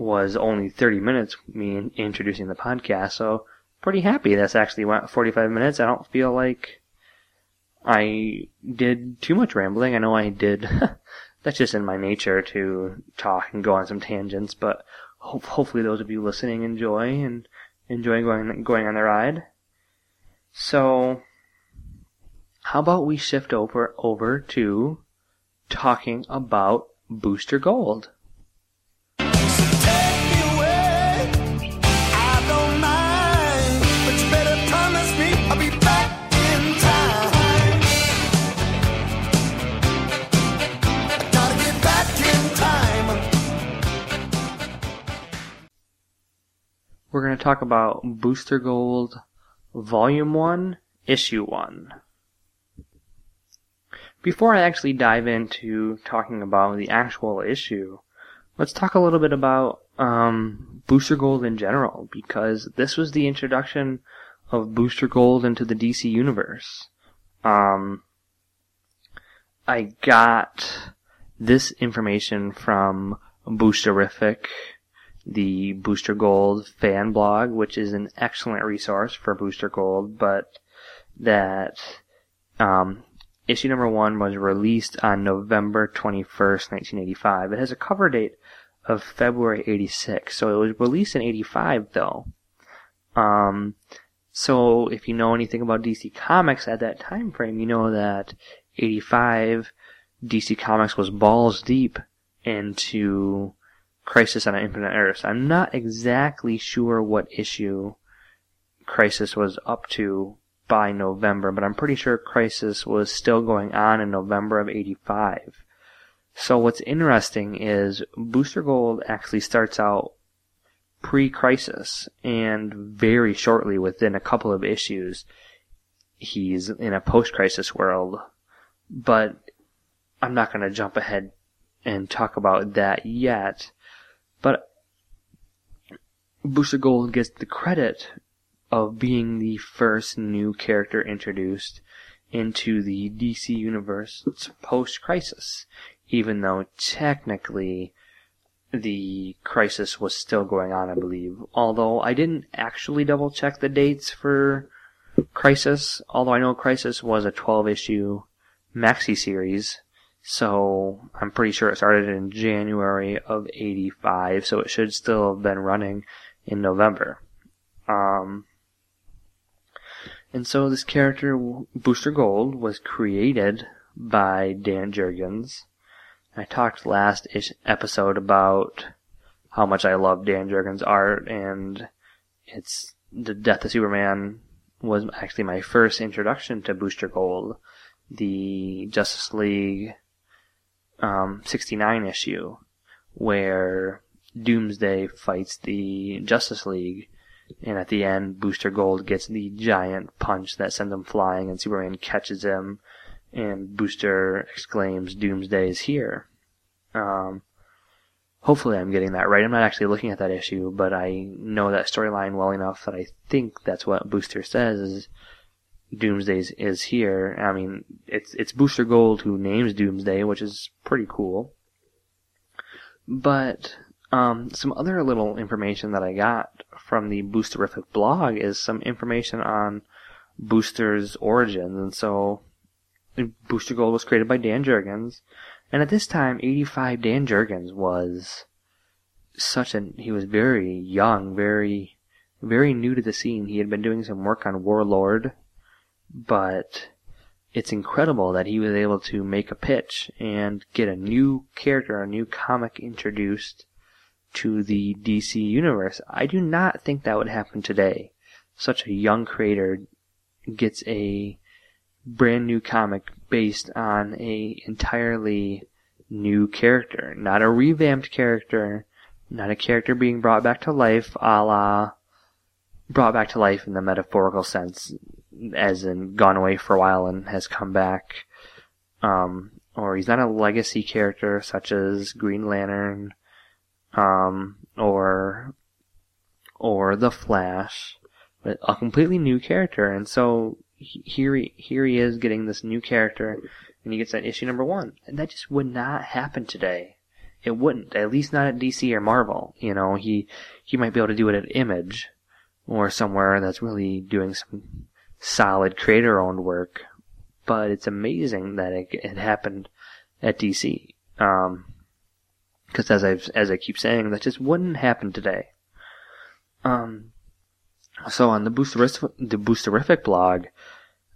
was only 30 minutes, me introducing the podcast, so pretty happy that's actually went 45 minutes. I don't feel like I did too much rambling. I know I did that's just in my nature to talk and go on some tangents, but ho- hopefully those of you listening enjoy and enjoy going going on the ride. So, how about we shift over over to talking about Booster Gold? We're going to talk about Booster Gold Volume 1, Issue 1. Before I actually dive into talking about the actual issue, let's talk a little bit about um, Booster Gold in general, because this was the introduction of Booster Gold into the DC Universe. Um, I got this information from Boosterific, the Booster Gold fan blog, which is an excellent resource for Booster Gold, but that um, issue number one was released on November 21st, 1985. It has a cover date of February 86, so it was released in 85 though. Um, so if you know anything about DC Comics at that time frame, you know that 85 DC Comics was balls deep into Crisis on Infinite Earths. I'm not exactly sure what issue Crisis was up to by November, but I'm pretty sure Crisis was still going on in November of 85. So what's interesting is Booster Gold actually starts out pre-Crisis, and very shortly, within a couple of issues, he's in a post-Crisis world. But I'm not going to jump ahead and talk about that yet. But Booster Gold gets the credit of being the first new character introduced into the DC universe post crisis, even though technically the crisis was still going on, I believe. Although I didn't actually double check the dates for Crisis, although I know Crisis was a 12 issue maxi series so I'm pretty sure it started in January of 85, so it should still have been running in November. Um, and so this character, Booster Gold, was created by Dan Jurgens. I talked last episode about how much I love Dan Jurgens' art, and it's the Death of Superman was actually my first introduction to Booster Gold. The Justice League um, 69 issue where Doomsday fights the Justice League, and at the end, Booster Gold gets the giant punch that sends him flying, and Superman catches him, and Booster exclaims, Doomsday is here. Um, hopefully I'm getting that right. I'm not actually looking at that issue, but I know that storyline well enough that I think that's what Booster says is Doomsday is here. I mean, it's it's Booster Gold who names Doomsday, which is pretty cool. But um, some other little information that I got from the Boosterific blog is some information on Booster's origins, and so Booster Gold was created by Dan Jurgens, and at this time, 85 Dan Jurgens was such an he was very young, very very new to the scene. He had been doing some work on Warlord but it's incredible that he was able to make a pitch and get a new character, a new comic introduced to the DC universe. I do not think that would happen today. Such a young creator gets a brand new comic based on a entirely new character, not a revamped character, not a character being brought back to life, a la brought back to life in the metaphorical sense, as in gone away for a while and has come back. Um, or he's not a legacy character such as Green Lantern, um, or or the Flash, but a completely new character. And so here he, here he is getting this new character, and he gets that issue number one, and that just would not happen today. It wouldn't, at least not at DC or Marvel. You know, he he might be able to do it at Image or somewhere that's really doing some solid creator-owned work. But it's amazing that it, it happened at DC. Um, because as I as I keep saying, that just wouldn't happen today. Um, so on the Boosterific, the Boosterific blog,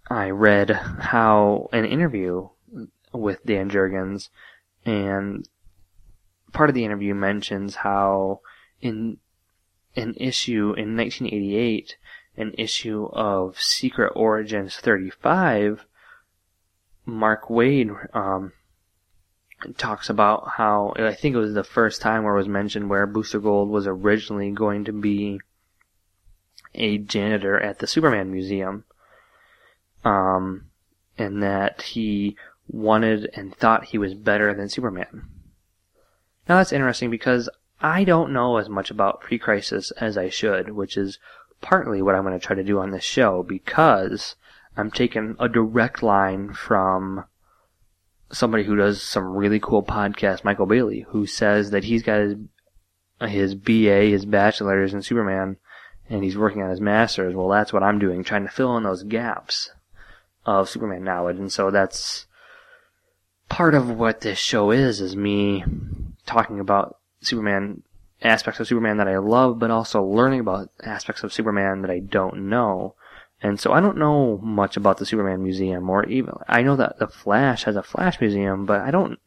I read how an interview with Dan Jurgens, and part of the interview mentions how in an issue in 1988, an issue of Secret Origins 35, Mark Waid um, talks about how I think it was the first time where it was mentioned where Booster Gold was originally going to be a janitor at the Superman Museum, um, and that he wanted and thought he was better than Superman. Now that's interesting because I don't know as much about pre-crisis as I should, which is partly what I'm going to try to do on this show because I'm taking a direct line from somebody who does some really cool podcast, Michael Bailey, who says that he's got his his BA, his bachelor's in Superman, and he's working on his master's. Well, that's what I'm doing, trying to fill in those gaps of Superman knowledge, and so that's part of what this show is, is me talking about Superman aspects of Superman that I love, but also learning about aspects of Superman that I don't know. And so I don't know much about the Superman Museum, or even I know that the Flash has a Flash Museum, but I don't.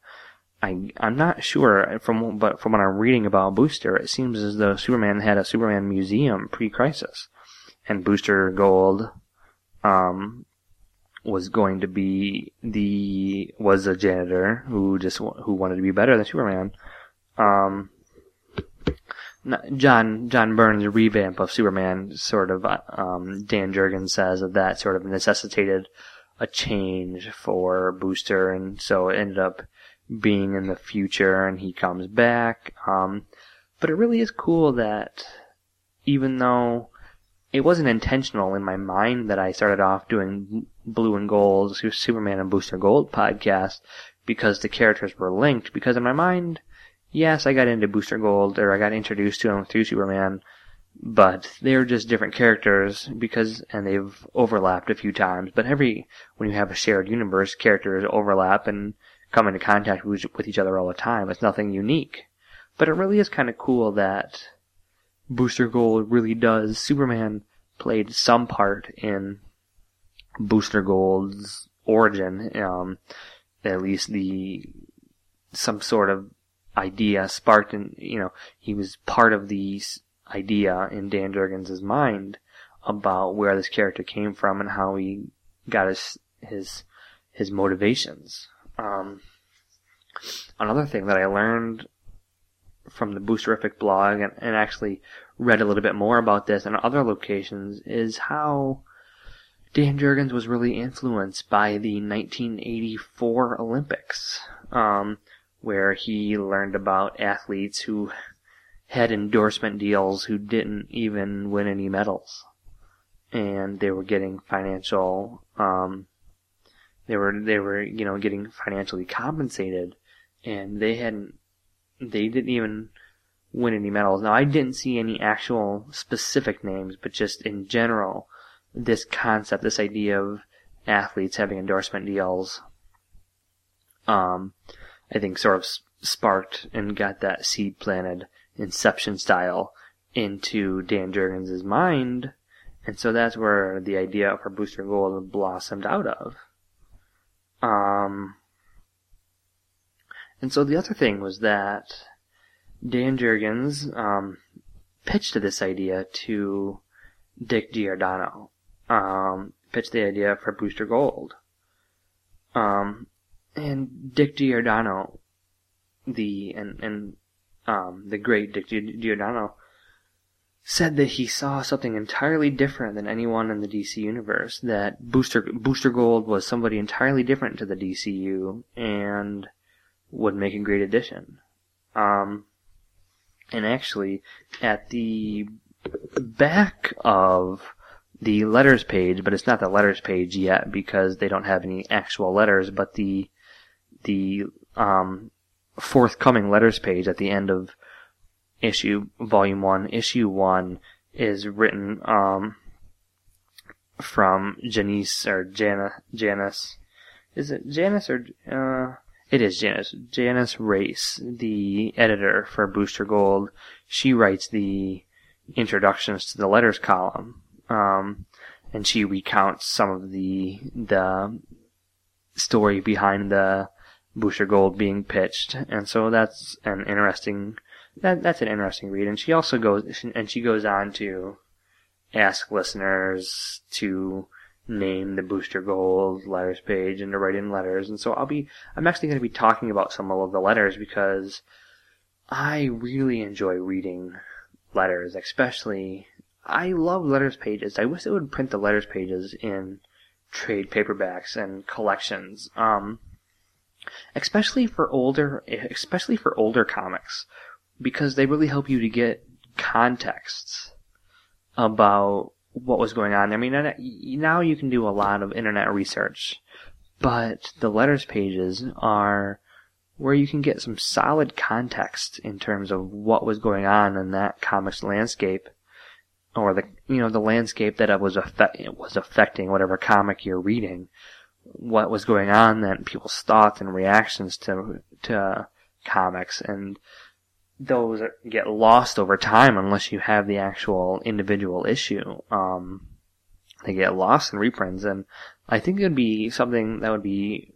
I I'm not sure from but from what I'm reading about Booster, it seems as though Superman had a Superman Museum pre-crisis, and Booster Gold, um, was going to be the was a janitor who just who wanted to be better than Superman. Um, John John Byrne's revamp of Superman sort of um, Dan Jurgens says that that sort of necessitated a change for Booster, and so it ended up being in the future, and he comes back. Um, but it really is cool that even though it wasn't intentional in my mind that I started off doing Blue and Gold, Superman and Booster Gold podcast because the characters were linked. Because in my mind, yes, I got into Booster Gold or I got introduced to him through Superman, but they're just different characters because and they've overlapped a few times. But every when you have a shared universe, characters overlap and come into contact with, each other all the time. It's nothing unique. But it really is kind of cool that Booster Gold really does. Superman played some part in Booster Gold's origin, um, at least the some sort of idea sparked in you know he was part of the idea in Dan Jurgens' mind about where this character came from and how he got his his his motivations. Um, another thing that I learned from the Boosterific blog and, and actually read a little bit more about this in other locations is how Dan Jurgens was really influenced by the 1984 Olympics. Um, where he learned about athletes who had endorsement deals who didn't even win any medals. And they were getting financial, um, they were, they were, you know, getting financially compensated and they hadn't, they didn't even win any medals. Now I didn't see any actual specific names, but just in general, this concept, this idea of athletes having endorsement deals, um, I think sort of sparked and got that seed planted Inception style into Dan Jurgens' mind. And so that's where the idea of for Booster Gold blossomed out of. Um, and so the other thing was that Dan Jurgens um, pitched this idea to Dick Giordano. Um, pitched the idea for Booster Gold. Um, and Dick Giordano, the and and um, the great Dick Giordano, said that he saw something entirely different than anyone in the DC universe. That Booster Booster Gold was somebody entirely different to the DCU and would make a great addition. Um, and actually, at the back of the letters page, but it's not the letters page yet because they don't have any actual letters, but the the um, forthcoming letters page at the end of issue volume one, issue one is written um, from Janice or Jana Janice. Is it Janice or uh, it is Janice Janice Race, the editor for Booster Gold. She writes the introductions to the letters column, um, and she recounts some of the the story behind the Booster Gold being pitched, and so that's an interesting that that's an interesting read. And she also goes and she goes on to ask listeners to name the Booster Gold letters page and to write in letters. And so I'll be I'm actually going to be talking about some of the letters because I really enjoy reading letters, especially I love letters pages. I wish they would print the letters pages in trade paperbacks and collections. Um, especially for older, especially for older comics, because they really help you to get contexts about what was going on. I mean, now you can do a lot of internet research, but the letters pages are where you can get some solid context in terms of what was going on in that comics landscape or the you know the landscape that was affect, was affecting whatever comic you're reading what was going on then, people's thoughts and reactions to to comics, and those get lost over time unless you have the actual individual issue. Um, they get lost in reprints, and I think it would be something that would be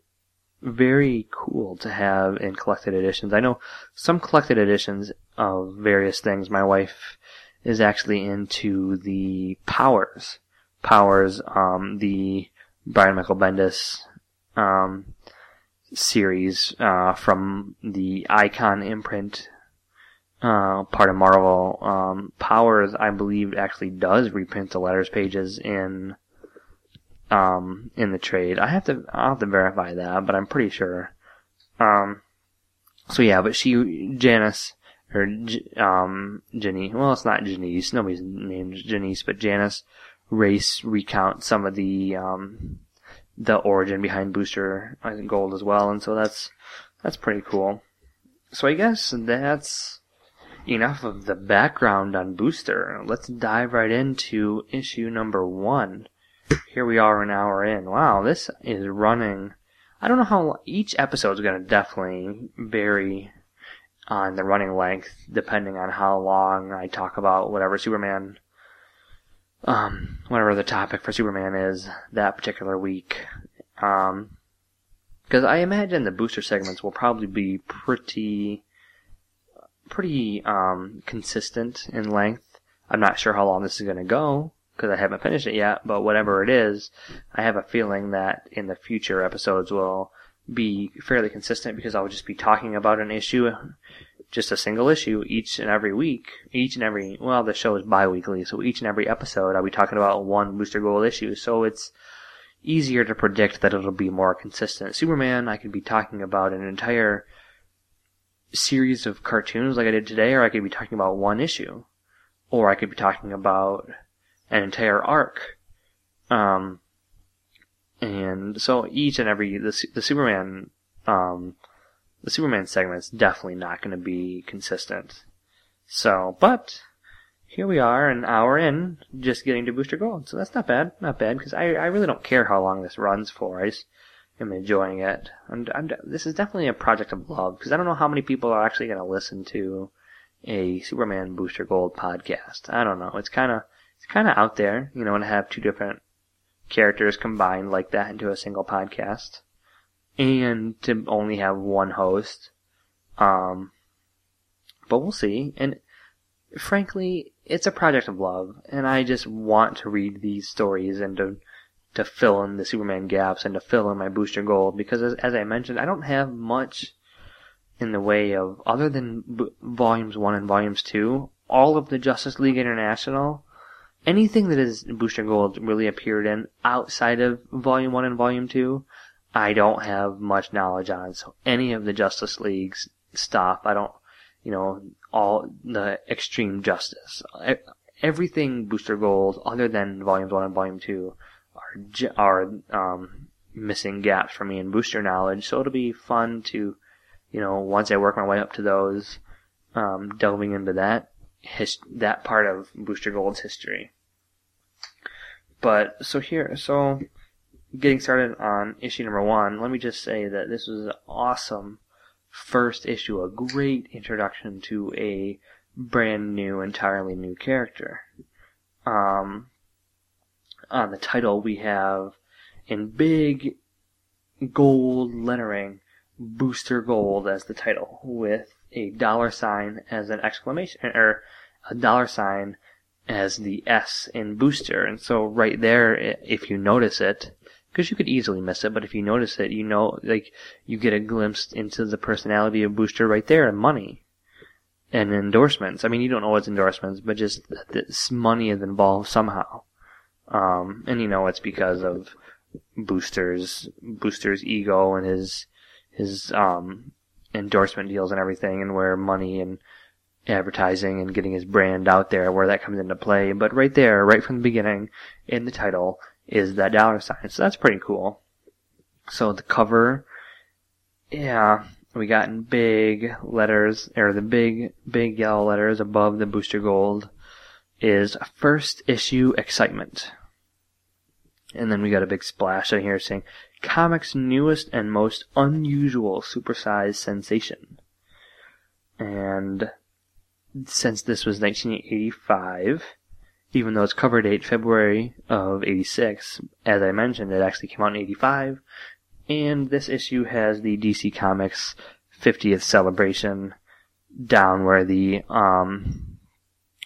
very cool to have in collected editions. I know some collected editions of various things. My wife is actually into the powers. Powers, um, the Brian Michael Bendis um, series uh, from the Icon imprint uh, part of Marvel. Um, Powers, I believe, actually does reprint the letters pages in um, in the trade. I have to I'll have to verify that, but I'm pretty sure. Um, so yeah, but she Janice or um, Jenny. Well, it's not Janice. Nobody's named Janice, but Janice Race recount some of the um, the origin behind Booster Gold as well, and so that's that's pretty cool. So I guess that's enough of the background on Booster. Let's dive right into issue number one. Here we are an hour in. Wow, this is running. I don't know how each episode is going to definitely vary on the running length depending on how long I talk about whatever Superman um, whatever the topic for Superman is that particular week. Um, because I imagine the booster segments will probably be pretty, pretty um, consistent in length. I'm not sure how long this is going to go because I haven't finished it yet. But whatever it is, I have a feeling that in the future episodes will be fairly consistent because I'll just be talking about an issue just a single issue each and every week. Each and every, well, the show is bi-weekly, so each and every episode I'll be talking about one Booster Gold issue, so it's easier to predict that it'll be more consistent. Superman, I could be talking about an entire series of cartoons like I did today, or I could be talking about one issue. Or I could be talking about an entire arc. Um, and so each and every, the, the Superman, um, the Superman segment's definitely not going to be consistent. So, but here we are, an hour in, just getting to Booster Gold. So that's not bad, not bad, because I, I really don't care how long this runs for. I just am enjoying it. And I'm, this is definitely a project of love, because I don't know how many people are actually going to listen to a Superman Booster Gold podcast. I don't know. It's kind of it's kind of out there, you know, to have two different characters combined like that into a single podcast and to only have one host. Um, but we'll see. And frankly, it's a project of love, and I just want to read these stories and to to fill in the Superman gaps and to fill in my booster gold because, as, as I mentioned, I don't have much in the way of other than b- volumes one and volumes two. All of the Justice League International, anything that is booster gold really appeared in outside of volume one and volume two, I don't have much knowledge on. So any of the Justice League's stuff, I don't, you know, all the extreme justice. Everything Booster Gold, other than Volumes 1 and Volume 2, are, are um, missing gaps for me in Booster knowledge, so it'll be fun to, you know, once I work my way up to those, um, delving into that, his, that part of Booster Gold's history. But, so here, so, getting started on issue number one, let me just say that this was an awesome first issue, a great introduction to a brand new, entirely new character. Um, on the title, we have in big gold lettering, Booster Gold as the title, with a dollar sign as an exclamation, or a dollar sign as the S in Booster. And so right there, if you notice it, because you could easily miss it. But if you notice it, you know, like you get a glimpse into the personality of Booster right there, and money and endorsements. I mean, you don't know what's endorsements, but just this money is involved somehow. Um, and you know, it's because of Booster's Booster's ego and his his um, endorsement deals and everything, and where money and advertising and getting his brand out there, where that comes into play. But right there, right from the beginning, in the title, is that dollar sign. So that's pretty cool. So the cover, yeah, we got in big letters, or the big, big yellow letters above the booster gold is first issue excitement. And then we got a big splash in here saying comics newest and most unusual supersized sensation. And since this was 1985, even though its cover date February of 86, as I mentioned, it actually came out in 85, and this issue has the DC Comics 50th celebration down where the, um,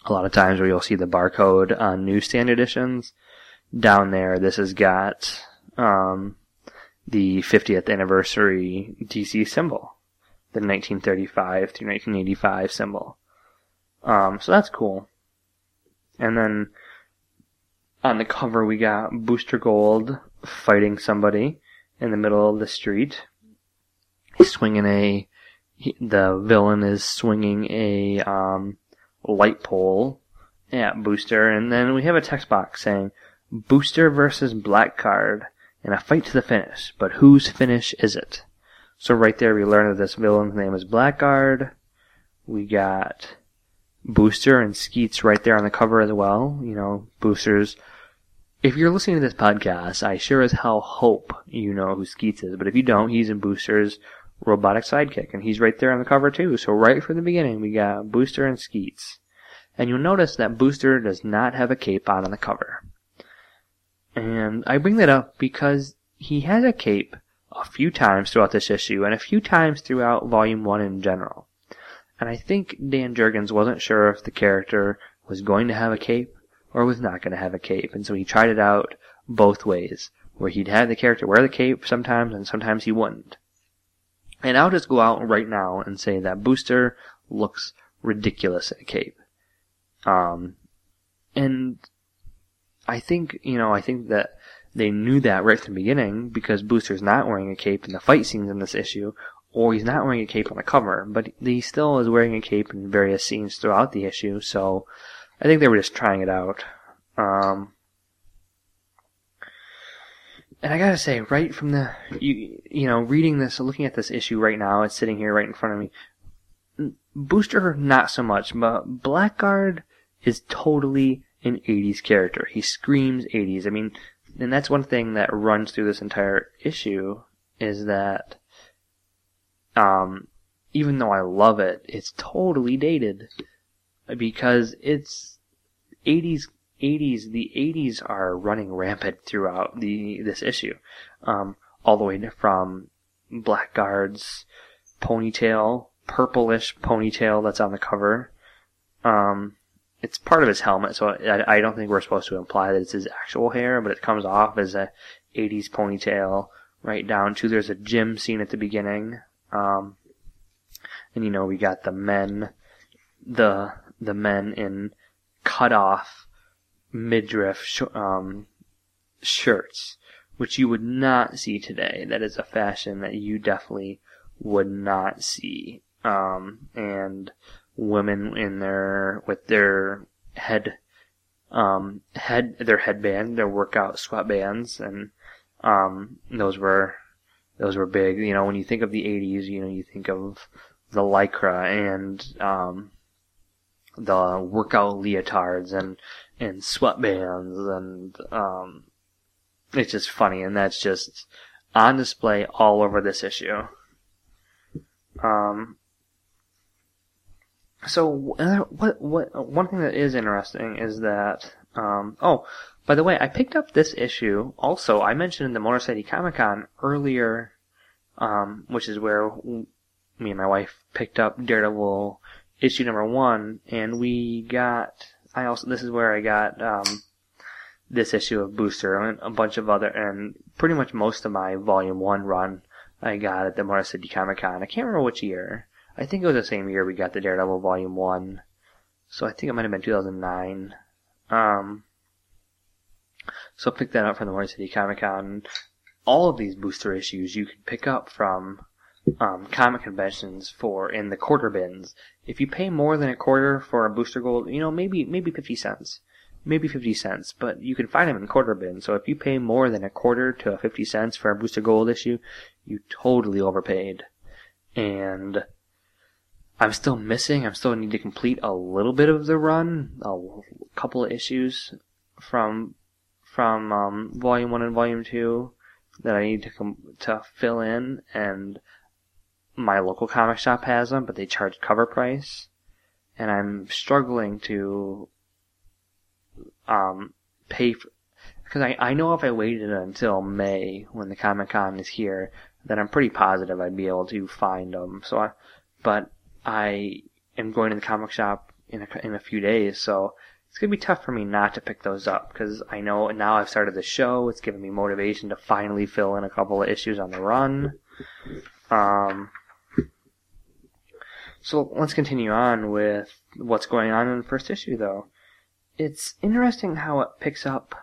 a lot of times where you'll see the barcode on newsstand editions, down there this has got, um, the 50th anniversary DC symbol, the 1935 through 1985 symbol. Um, so that's cool. And then on the cover we got Booster Gold fighting somebody in the middle of the street. He's swinging a, he, the villain is swinging a um, light pole at Booster, and then we have a text box saying Booster versus Blackguard in a fight to the finish, but whose finish is it? So right there we learn that this villain's name is Blackguard. We got Booster and Skeets right there on the cover as well. You know, Booster's. If you're listening to this podcast, I sure as hell hope you know who Skeets is. But if you don't, he's in Booster's robotic sidekick, and he's right there on the cover too. So right from the beginning, we got Booster and Skeets. And you'll notice that Booster does not have a cape on on the cover. And I bring that up because he has a cape a few times throughout this issue, and a few times throughout Volume 1 in general. And I think Dan Jurgens wasn't sure if the character was going to have a cape or was not going to have a cape. And so he tried it out both ways, where he'd have the character wear the cape sometimes and sometimes he wouldn't. And I'll just go out right now and say that Booster looks ridiculous in a cape. Um, and I think, you know, I think that they knew that right from the beginning because Booster's not wearing a cape in the fight scenes in this issue, or he's not wearing a cape on the cover, but he still is wearing a cape in various scenes throughout the issue, so I think they were just trying it out. Um, and I gotta say, right from the, you, you know, reading this, looking at this issue right now, it's sitting here right in front of me. Booster, not so much, but Blackguard is totally an 80s character. He screams 80s. I mean, and that's one thing that runs through this entire issue, is that um, even though I love it, it's totally dated because it's 80s 80s the 80s are running rampant throughout the this issue um, all the way from blackguard's ponytail purplish ponytail that's on the cover. Um, it's part of his helmet, so I, I don't think we're supposed to imply that it's his actual hair, but it comes off as a 80s ponytail right down to there's a gym scene at the beginning. Um, and you know, we got the men, the, the men in cut off midriff, sh- um, shirts, which you would not see today. That is a fashion that you definitely would not see. Um, and women in their, with their head, um, head, their headband, their workout sweatbands, and, um, those were, those were big. You know, when you think of the 80s, you know, you think of the lycra and, um, the workout leotards and, and sweatbands and, um, it's just funny and that's just on display all over this issue. Um, so uh, what what one thing that is interesting is that um, oh by the way I picked up this issue also I mentioned in the Motor City Comic Con earlier um, which is where me and my wife picked up Daredevil issue number one and we got I also this is where I got um, this issue of Booster and a bunch of other and pretty much most of my volume one run I got at the Motor City Comic Con I can't remember which year I think it was the same year we got the Daredevil Volume 1. So I think it might have been 2009. Um, so pick that up from the Motor City Comic Con. All of these booster issues you can pick up from um, comic conventions for in the quarter bins. If you pay more than a quarter for a booster gold, you know maybe maybe fifty cents, maybe fifty cents, but you can find them in quarter bins. So if you pay more than a quarter to a fifty cents for a booster gold issue, you totally overpaid. And I'm still missing. I'm still need to complete a little bit of the run, a couple of issues from from um, volume one and volume two that I need to com- to fill in, and my local comic shop has them, but they charge cover price, and I'm struggling to um, pay for because I, I know if I waited until May when the Comic Con is here, then I'm pretty positive I'd be able to find them. So, I, but I am going to the comic shop in a, in a few days, so it's gonna be tough for me not to pick those up because I know now I've started the show. It's given me motivation to finally fill in a couple of issues on the run. Um, so let's continue on with what's going on in the first issue, though. It's interesting how it picks up.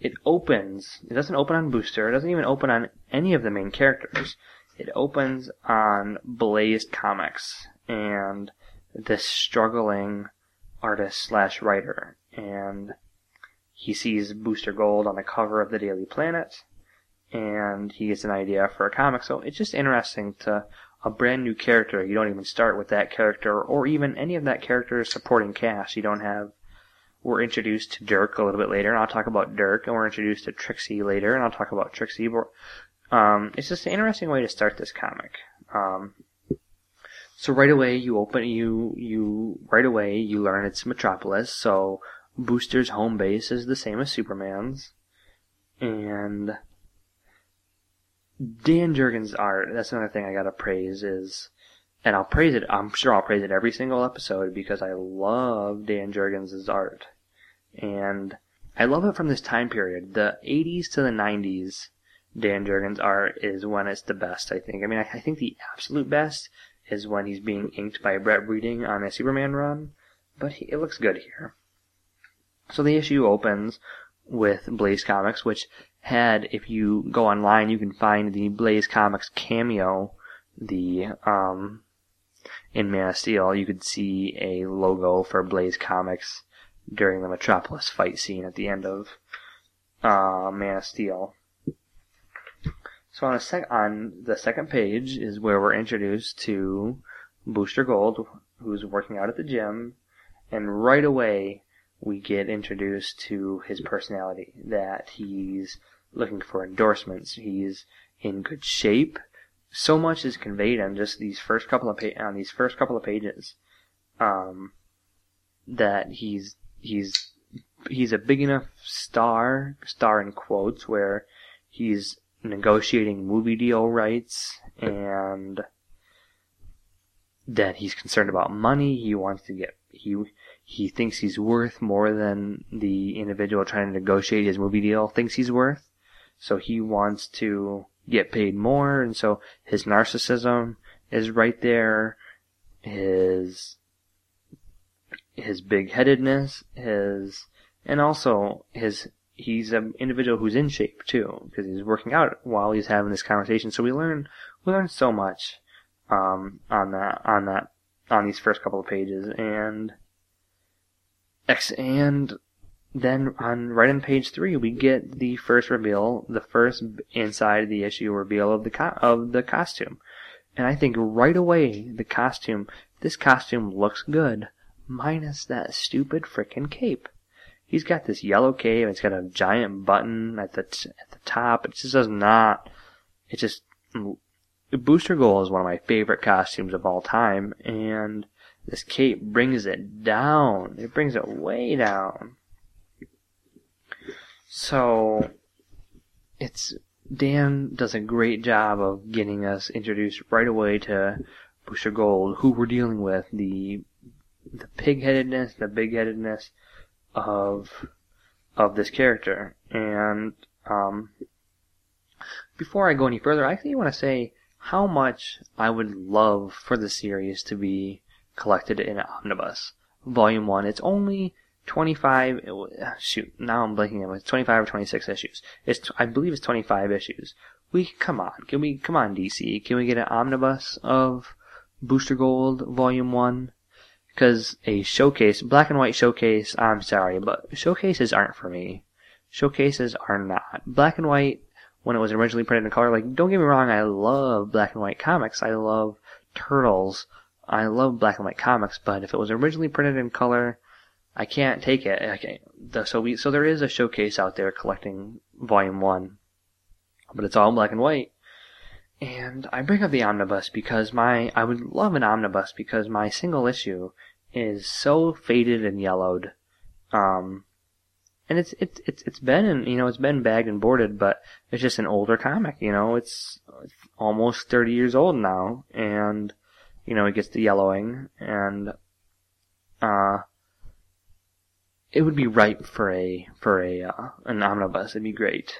It opens. It doesn't open on Booster. It doesn't even open on any of the main characters. It opens on Blaze Comics, and this struggling artist slash writer, and he sees Booster Gold on the cover of the Daily Planet, and he gets an idea for a comic. So it's just interesting to a brand new character. You don't even start with that character, or even any of that character's supporting cast. You don't have. We're introduced to Dirk a little bit later, and I'll talk about Dirk, and we're introduced to Trixie later, and I'll talk about Trixie. Um, it's just an interesting way to start this comic. Um, so right away you open you you right away you learn it's Metropolis. So Booster's home base is the same as Superman's, and Dan Jurgens' art. That's another thing I gotta praise is, and I'll praise it. I'm sure I'll praise it every single episode because I love Dan Jurgens' art, and I love it from this time period, the 80s to the 90s. Dan Jurgens' art is when it's the best. I think. I mean, I, I think the absolute best is when he's being inked by Brett Breeding on a Superman run, but he, it looks good here. So the issue opens with Blaze Comics, which had, if you go online, you can find the Blaze Comics cameo, the, um, in Man of Steel, you could see a logo for Blaze Comics during the Metropolis fight scene at the end of, uh, Man of Steel. So on, sec- on the second page is where we're introduced to Booster Gold, who's working out at the gym, and right away we get introduced to his personality, that he's looking for endorsements, he's in good shape. So much is conveyed on just these first couple of pa- on these first couple of pages, um, that he's he's he's a big enough star, star in quotes, where he's negotiating movie deal rights and that he's concerned about money. He wants to get he he thinks he's worth more than the individual trying to negotiate his movie deal thinks he's worth. So he wants to get paid more, and so his narcissism is right there. His his big headedness, his and also his he's an individual who's in shape too because he's working out while he's having this conversation. So we learn we learn so much um, on that on that on these first couple of pages and X and then on right on page three we get the first reveal, the first inside the issue reveal of the co- of the costume, and I think right away the costume this costume looks good minus that stupid frickin' cape. He's got this yellow cape. And it's got a giant button at the t- at the top. It just does not. It just mm, Booster Gold is one of my favorite costumes of all time, and this cape brings it down. It brings it way down. So it's Dan does a great job of getting us introduced right away to Booster Gold, who we're dealing with, the the pig-headedness, the big-headedness of of this character. And um, before I go any further, I actually want to say how much I would love for the series to be collected in an omnibus. Volume 1. It's only 25, shoot, now I'm blanking. It's 25 or 26 issues. It's, I believe it's 25 issues. We, come on, can we, come on DC, can we get an omnibus of Booster Gold Volume 1? Because a showcase, black and white showcase, I'm sorry, but showcases aren't for me. Showcases are not. Black and white, when it was originally printed in color, like, don't get me wrong, I love black and white comics. I love Turtles. I love black and white comics, but if it was originally printed in color, I can't take it. Okay, so we, so there is a showcase out there collecting volume one, but it's all black and white. And I bring up the omnibus because my I would love an omnibus because my single issue is so faded and yellowed. Um, and it's it's it's it's been in, you know it's been bagged and boarded, but it's just an older comic. You know, it's, it's almost thirty years old now, and you know it gets the yellowing, and uh, it would be ripe for a for a uh, an omnibus. It'd be great.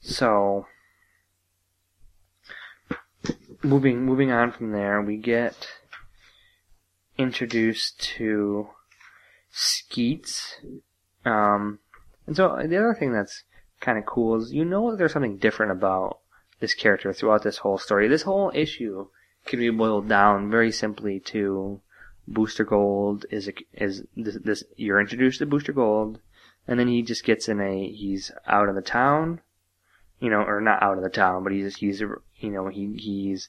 So moving moving on from there, we get introduced to Skeets. Um, and so the other thing that's kind of cool is you know there's something different about this character throughout this whole story. This whole issue can be boiled down very simply to Booster Gold is a, is this, this you're introduced to Booster Gold, and then he just gets in a he's out of the town, you know, or not out of the town, but he's he's you know he he's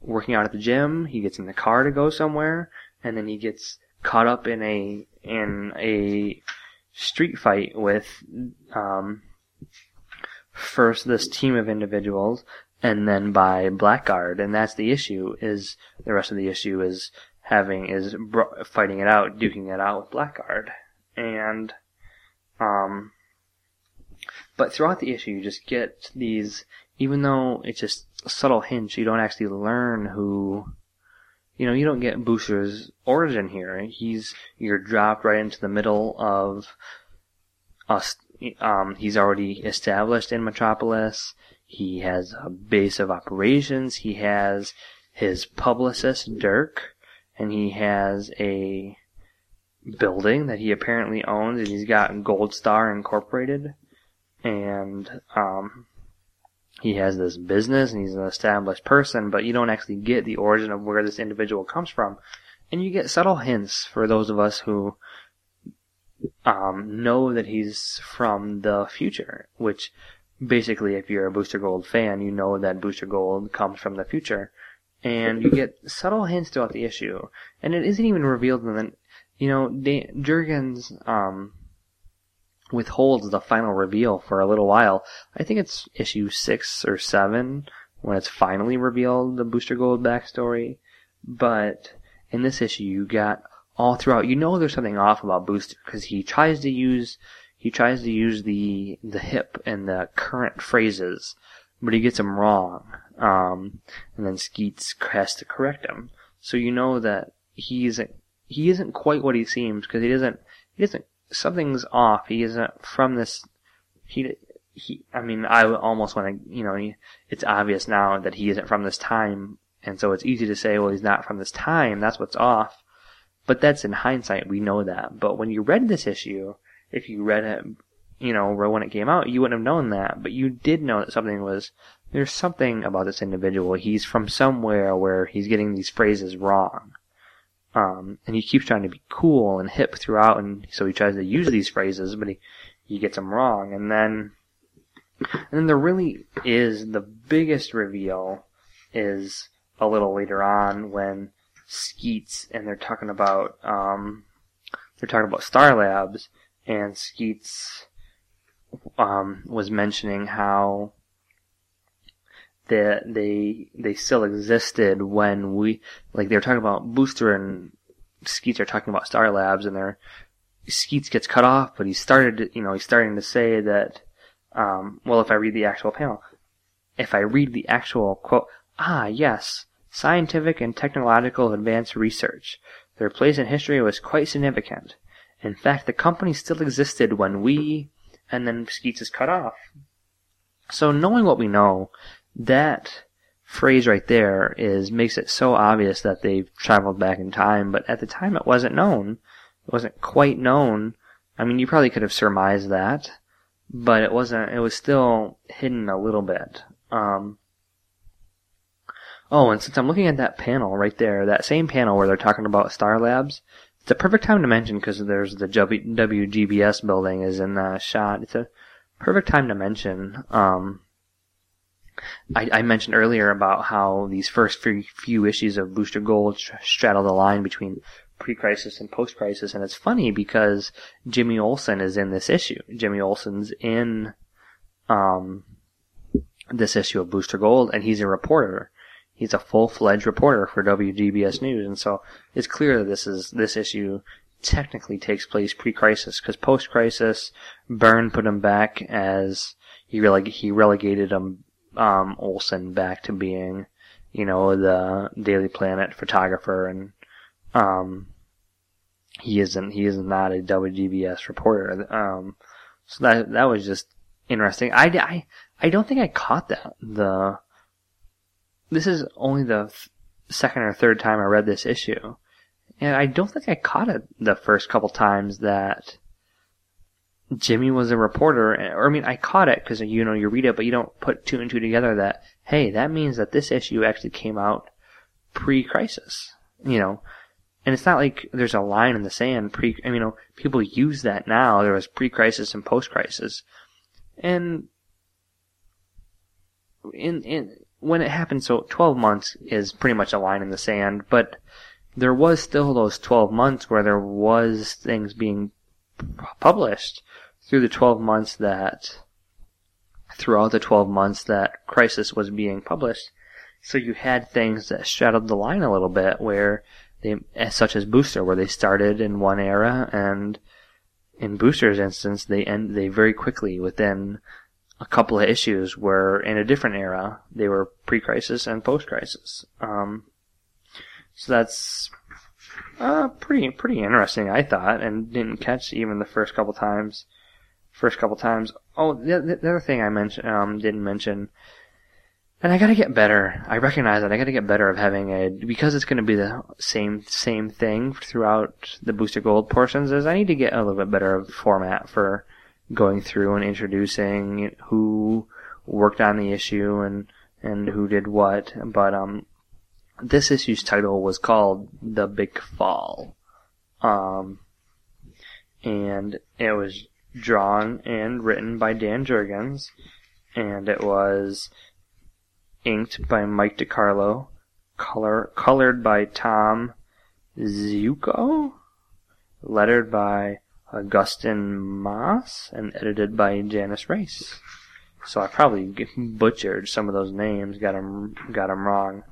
working out at the gym. He gets in the car to go somewhere, and then he gets caught up in a in a street fight with um, first this team of individuals, and then by Blackguard, and that's the issue. Is the rest of the issue is having is fighting it out, duking it out with Blackguard, and um, but throughout the issue, you just get these, even though it's just a subtle hints, you don't actually learn who, you know, you don't get Booster's origin here. He's, you're dropped right into the middle of us, um, he's already established in Metropolis. He has a base of operations. He has his publicist, Dirk, and he has a building that he apparently owns, and he's got Gold Star Incorporated, and um, he has this business, and he's an established person, but you don't actually get the origin of where this individual comes from, and you get subtle hints for those of us who um, know that he's from the future, which basically, if you're a Booster Gold fan, you know that Booster Gold comes from the future and you get subtle hints throughout the issue, and it isn't even revealed. And then, you know, Dan- Jurgens um, withholds the final reveal for a little while. I think it's issue six or seven when it's finally revealed the Booster Gold backstory. But in this issue, you got all throughout. You know, there's something off about Booster because he tries to use he tries to use the the hip and the current phrases, but he gets them wrong. Um, and then Skeets has to correct him. So you know that he isn't he isn't quite what he seems because he doesn't he doesn't something's off. He isn't from this. He he. I mean, I almost want to you know. He, it's obvious now that he isn't from this time, and so it's easy to say, well, he's not from this time. That's what's off. But that's in hindsight. We know that. But when you read this issue, if you read it, you know, when it came out, you wouldn't have known that. But you did know that something was. There's something about this individual. He's from somewhere where he's getting these phrases wrong. Um, and he keeps trying to be cool and hip throughout, and so he tries to use these phrases, but he, he gets them wrong. And then, and then there really is the biggest reveal is a little later on when Skeets and they're talking about, um, they're talking about Star Labs, and Skeets, um, was mentioning how that they they still existed when we like they were talking about Booster and Skeets are talking about Star Labs and their Skeets gets cut off, but he started you know he's starting to say that um, well if I read the actual panel, if I read the actual quote ah yes scientific and technological advanced research their place in history was quite significant. In fact, the company still existed when we and then Skeets is cut off. So knowing what we know, that phrase right there is makes it so obvious that they've traveled back in time, but at the time it wasn't known. It wasn't quite known. I mean, you probably could have surmised that, but it wasn't, it was still hidden a little bit. Um, oh, and since I'm looking at that panel right there, that same panel where they're talking about Star Labs, it's a perfect time to mention because there's the WGBS building is in the shot. It's a perfect time to mention, um, I, I, mentioned earlier about how these first few, few issues of Booster Gold straddle the line between pre-crisis and post-crisis, and it's funny because Jimmy Olsen is in this issue. Jimmy Olsen's in um, this issue of Booster Gold, and he's a reporter. He's a full-fledged reporter for WGBS News, and so it's clear that this is this issue technically takes place pre-crisis because post-crisis, Byrne put him back as he releg- he relegated him um, Olsen back to being, you know, the Daily Planet photographer, and um, he isn't he is not a WGBS reporter. Um, so that that was just interesting. I, I I don't think I caught that. The this is only the second or third time I read this issue, and I don't think I caught it the first couple times that Jimmy was a reporter, or I mean, I caught it because you know you read it, but you don't put two and two together. That hey, that means that this issue actually came out pre-crisis, you know. And it's not like there's a line in the sand. Pre, I mean, you know, people use that now. There was pre-crisis and post-crisis, and in in when it happened, so 12 months is pretty much a line in the sand, but there was still those 12 months where there was things being published through the 12 months that throughout the 12 months that Crisis was being published. So you had things that straddled the line a little bit where they, such as Booster, where they started in one era and in Booster's instance, they end, they very quickly within a couple of issues were in a different era. They were pre-crisis and post-crisis. Um, so that's uh, pretty pretty interesting, I thought, and didn't catch even the first couple times. First couple times. Oh, the, the other thing I mentioned um, didn't mention, and I gotta get better. I recognize that I gotta get better of having a because it's gonna be the same same thing throughout the Booster Gold portions. Is I need to get a little bit better of format for going through and introducing who worked on the issue and and who did what. But um, this issue's title was called The Big Fall. Um, and it was drawn and written by Dan Jurgens, and it was inked by Mike DeCarlo, color colored by Tom Ziuko, lettered by Augustin Moss, and edited by Janice Race. So I probably butchered some of those names, got them got them wrong.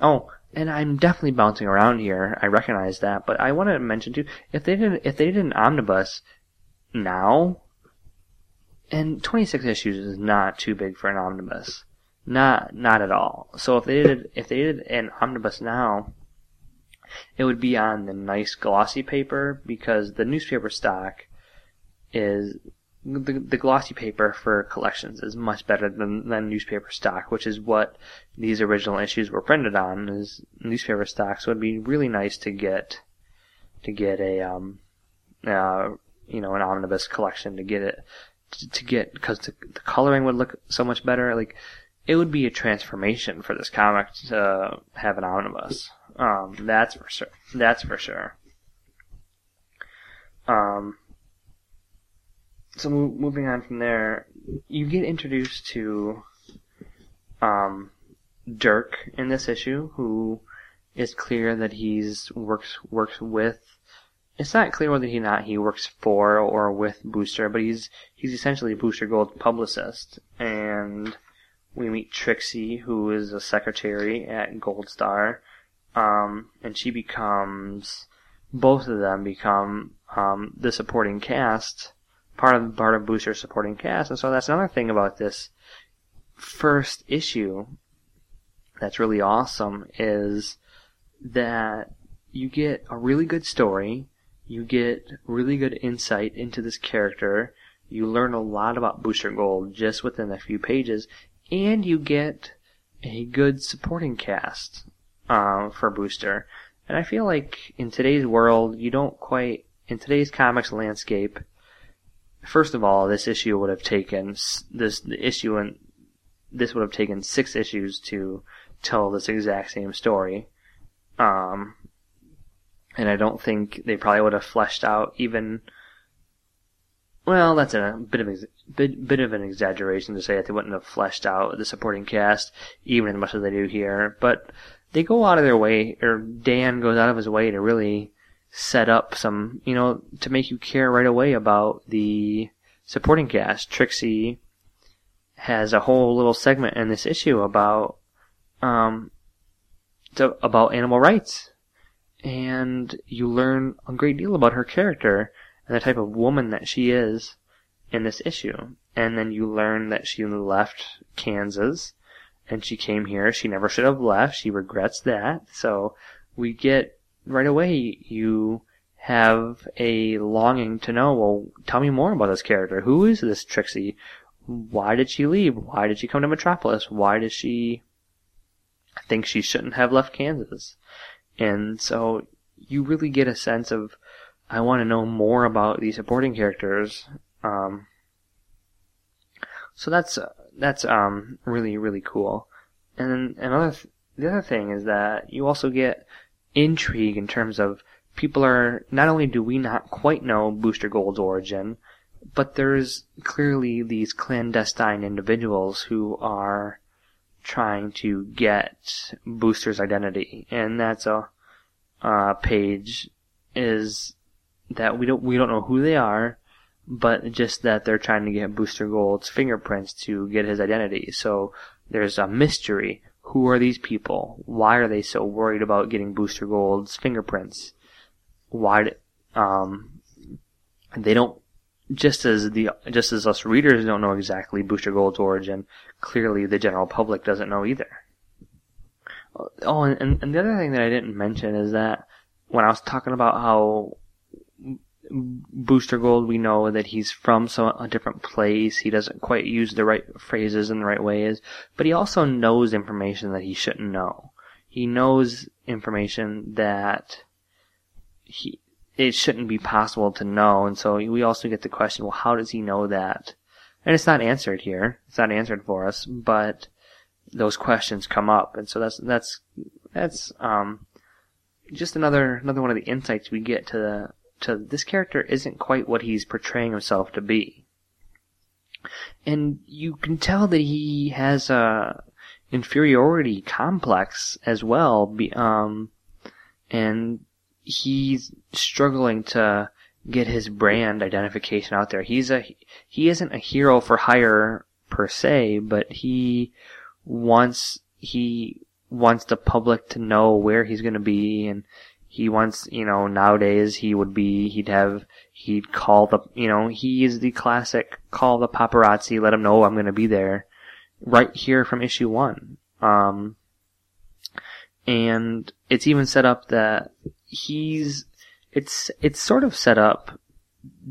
Oh, and I'm definitely bouncing around here. I recognize that, but I want to mention too, if they did if they did an omnibus now, and 26 issues is not too big for an omnibus, not not at all. So if they did if they did an omnibus now, it would be on the nice glossy paper because the newspaper stock is the, the glossy paper for collections is much better than, than newspaper stock, which is what these original issues were printed on. Is newspaper stock, so it'd be really nice to get to get a um, uh, you know, an omnibus collection to get it to, to get because the, the coloring would look so much better. Like it would be a transformation for this comic to have an omnibus. Um, that's for sure. That's for sure. Um, so mo- moving on from there, you get introduced to um, Dirk in this issue, who is clear that he's works works with. It's not clear whether he not he works for or with Booster, but he's he's essentially Booster Gold's publicist, and we meet Trixie, who is a secretary at Gold Star, um, and she becomes both of them become um, the supporting cast part of part of Booster's supporting cast. And so that's another thing about this first issue that's really awesome is that you get a really good story, you get really good insight into this character, you learn a lot about Booster Gold just within a few pages, and you get a good supporting cast uh, for Booster. And I feel like in today's world, you don't quite, in today's comics landscape, First of all, this issue would have taken this the issue and this would have taken six issues to tell this exact same story. Um, and I don't think they probably would have fleshed out even. Well, that's a bit of bit, bit of an exaggeration to say that they wouldn't have fleshed out the supporting cast even as much as they do here. But they go out of their way, or Dan goes out of his way to really set up some, you know, to make you care right away about the supporting cast. Trixie has a whole little segment in this issue about, um, to, about animal rights. And you learn a great deal about her character and the type of woman that she is in this issue. And then you learn that she left Kansas and she came here. She never should have left. She regrets that. So we get right away you have a longing to know, well, tell me more about this character. Who is this Trixie? Why did she leave? Why did she come to Metropolis? Why does she think she shouldn't have left Kansas? And so you really get a sense of, I want to know more about these supporting characters. Um, so that's, that's, um, really, really cool. And another, th- the other thing is that you also get intrigue in terms of people are not only do we not quite know Booster Gold's origin, but there's clearly these clandestine individuals who are trying to get Booster's identity, and that's a uh, page is that we don't we don't know who they are, but just that they're trying to get Booster Gold's fingerprints to get his identity. So there's a mystery who are these people? Why are they so worried about getting Booster Gold's fingerprints? Why, um, they don't, just as the, just as us readers don't know exactly Booster Gold's origin, clearly the general public doesn't know either. Oh, and, and the other thing that I didn't mention is that when I was talking about how Booster Gold, we know that he's from some a different place. He doesn't quite use the right phrases in the right ways, but he also knows information that he shouldn't know. He knows information that he it shouldn't be possible to know, and so we also get the question: Well, how does he know that? And it's not answered here. It's not answered for us, but those questions come up, and so that's that's that's um just another another one of the insights we get to the to this character isn't quite what he's portraying himself to be. And you can tell that he has a inferiority complex as well, um, and he's struggling to get his brand identification out there. He's a he isn't a hero for hire per se, but he wants he wants the public to know where he's going to be and he wants, you know, nowadays he would be, he'd have, he'd call the, you know, he is the classic call the paparazzi, let them know I'm going to be there right here from issue one. Um, and it's even set up that he's it's it's sort of set up.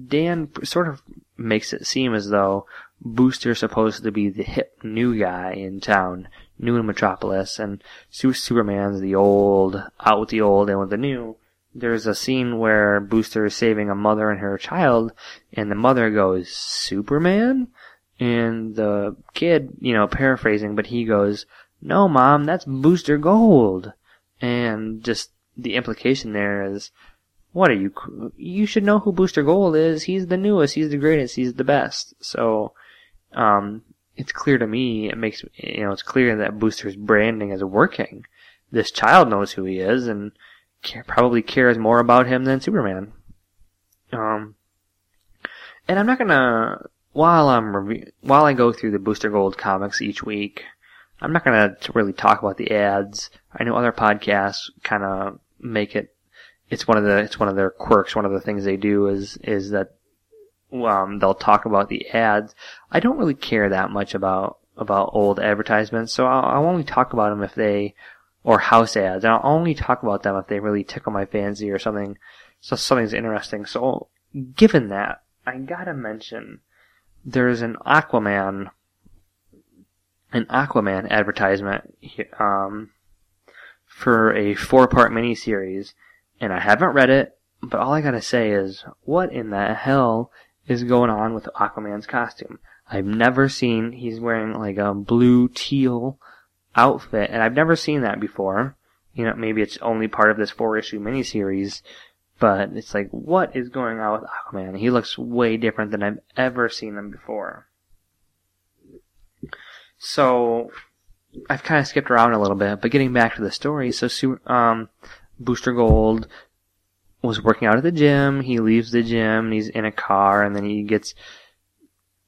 Dan sort of makes it seem as though Booster's supposed to be the hip new guy in town, new in Metropolis, and Superman's the old, out with the old and with the new. There's a scene where Booster is saving a mother and her child, and the mother goes, Superman? And the kid, you know, paraphrasing, but he goes, no mom, that's Booster Gold. And just the implication there is, what are you, you should know who Booster Gold is. He's the newest, he's the greatest, he's the best. So, um, it's clear to me, it makes, you know, it's clear that Booster's branding is working. This child knows who he is and probably cares more about him than Superman. Um, and I'm not gonna, while I'm review, while I go through the Booster Gold comics each week, I'm not gonna really talk about the ads. I know other podcasts kind of make it. It's one of the it's one of their quirks. One of the things they do is is that um, they'll talk about the ads. I don't really care that much about about old advertisements, so I'll, I'll only talk about them if they or house ads. And I'll only talk about them if they really tickle my fancy or something. So something's interesting. So given that, I gotta mention there's an Aquaman an Aquaman advertisement um, for a four-part miniseries, and I haven't read it, but all I gotta say is, what in the hell is going on with Aquaman's costume? I've never seen, he's wearing like a blue teal outfit, and I've never seen that before. You know, maybe it's only part of this four-issue miniseries, but it's like, what is going on with Aquaman? He looks way different than I've ever seen him before. So I've kind of skipped around a little bit, but getting back to the story, so um, Booster Gold was working out at the gym. He leaves the gym and he's in a car, and then he gets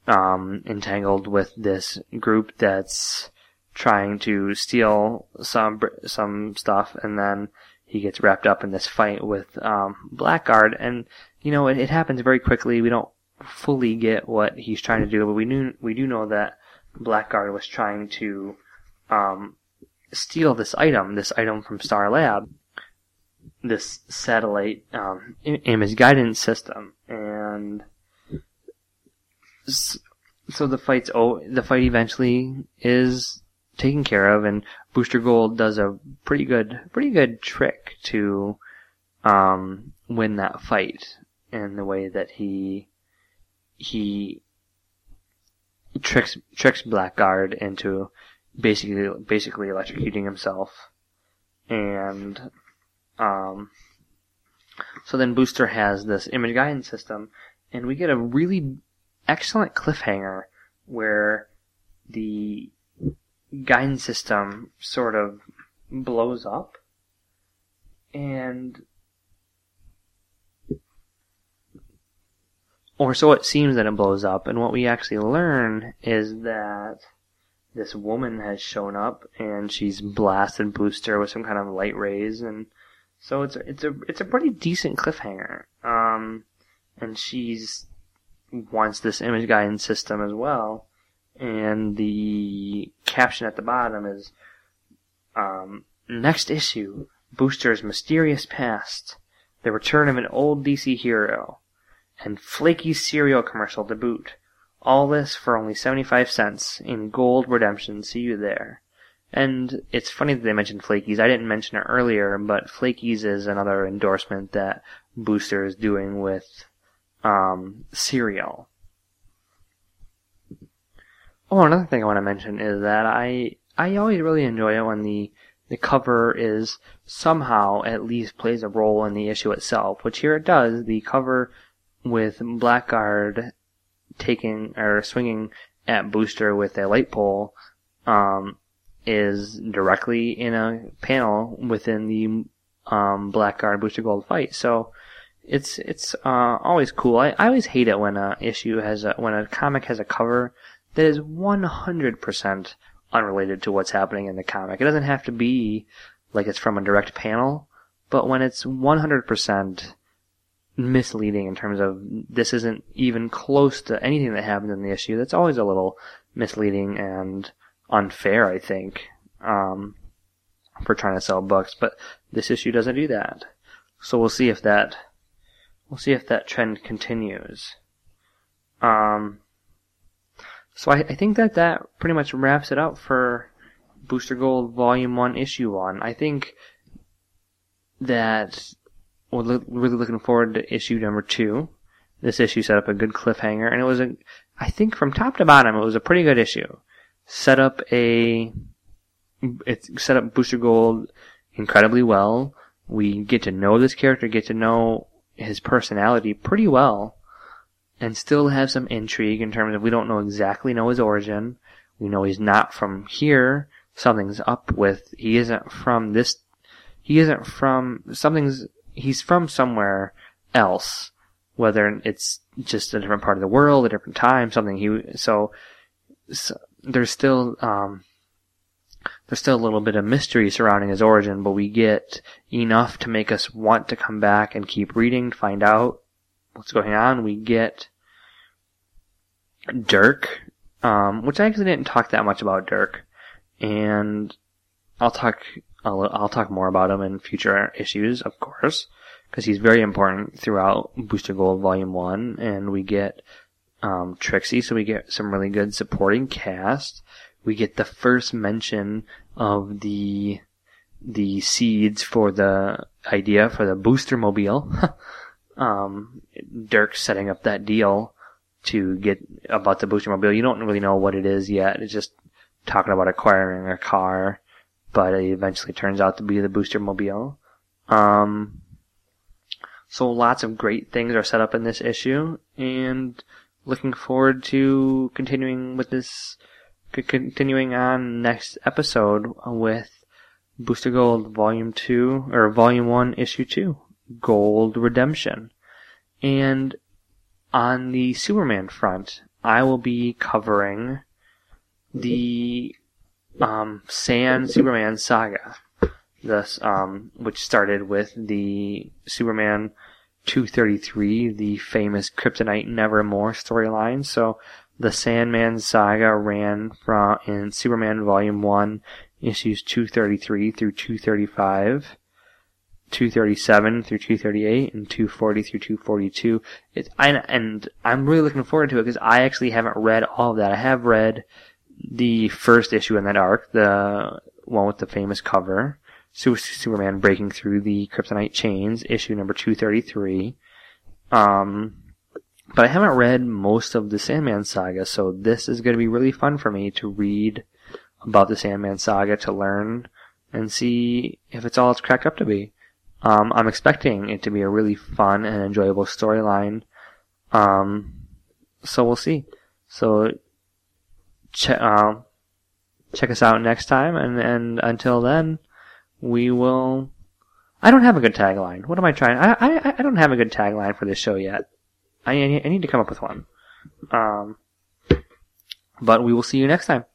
um, entangled with this group that's trying to steal some some stuff, and then he gets wrapped up in this fight with um, Blackguard, and you know it, it happens very quickly. We don't fully get what he's trying to do, but we knew we do know that Blackguard was trying to um, steal this item, this item from Star Lab, this satellite um, image guidance system, and so the fight's oh, the fight eventually is taken care of, and Booster Gold does a pretty good, pretty good trick to um, win that fight in the way that he he tricks tricks Blackguard into basically basically electrocuting himself, and um, so then Booster has this image guidance system, and we get a really excellent cliffhanger where the guidance system sort of blows up, and or so it seems that it blows up. And what we actually learn is that this woman has shown up and she's blasted Booster with some kind of light rays, and so it's a, it's a it's a pretty decent cliffhanger. Um, and she's wants this image guidance system as well, and the caption at the bottom is um, next issue Booster's mysterious past, the return of an old DC hero and flaky cereal commercial to boot. All this for only 75 cents in gold redemption. See you there. And it's funny that they mentioned Flakies. I didn't mention it earlier, but Flakies is another endorsement that Booster is doing with um, cereal. Oh, another thing I want to mention is that I I always really enjoy it when the the cover is somehow at least plays a role in the issue itself, which here it does. The cover with Blackguard taking or swinging at Booster with a light pole um, is directly in a panel within the um, Blackguard Booster Gold fight. So it's it's uh, always cool. I, I always hate it when a issue has a, when a comic has a cover that is 100% unrelated to what's happening in the comic. It doesn't have to be like it's from a direct panel, but when it's 100% misleading in terms of this isn't even close to anything that happened in the issue. That's always a little misleading and unfair, I think. Um, for trying to sell books, but this issue doesn't do that. So we'll see if that we'll see if that trend continues. Um, so I, I think that that pretty much wraps it up for Booster Gold Volume One, Issue One. I think that we're really looking forward to issue number two. This issue set up a good cliffhanger, and it was a, I think from top to bottom, it was a pretty good issue. Set up a, it set up Booster Gold incredibly well. We get to know this character, get to know his personality pretty well, and still have some intrigue in terms of we don't know exactly know his origin. We know he's not from here. Something's up with, he isn't from this, he isn't from, something's, he's from somewhere else whether it's just a different part of the world, a different time, something he so, so there's still um, there's still a little bit of mystery surrounding his origin, but we get enough to make us want to come back and keep reading, to find out what's going on. We get Dirk, um, which I actually didn't talk that much about Dirk, and I'll talk I'll, I'll talk more about him in future issues, of course because he's very important throughout Booster Gold Volume 1, and we get um, Trixie, so we get some really good supporting cast. We get the first mention of the the seeds for the idea for the booster mobile. um, Dirk setting up that deal to get about the booster mobile. You don't really know what it is yet. It's just talking about acquiring a car, but it eventually turns out to be the booster mobile. Um, so lots of great things are set up in this issue, and looking forward to continuing with this, continuing on next episode with Booster Gold Volume 2, or Volume 1, Issue 2, Gold Redemption. And on the Superman front, I will be covering the um, Sand Superman saga this, um, which started with the Superman 233, the famous Kryptonite Nevermore storyline. So the Sandman saga ran from in Superman Volume 1, issues 233 through 235. 237 through 238 and 240 through 242. It, I, and I'm really looking forward to it because I actually haven't read all of that. I have read the first issue in that arc, the one with the famous cover. Superman breaking through the kryptonite chains, issue number 233. Um, but I haven't read most of the Sandman saga, so this is going to be really fun for me to read about the Sandman saga, to learn and see if it's all it's cracked up to be. Um, I'm expecting it to be a really fun and enjoyable storyline. Um, so we'll see. So, check, uh, check us out next time, and, and until then, we will. I don't have a good tagline. What am I trying? I I, I don't have a good tagline for this show yet. I I need to come up with one. Um, but we will see you next time.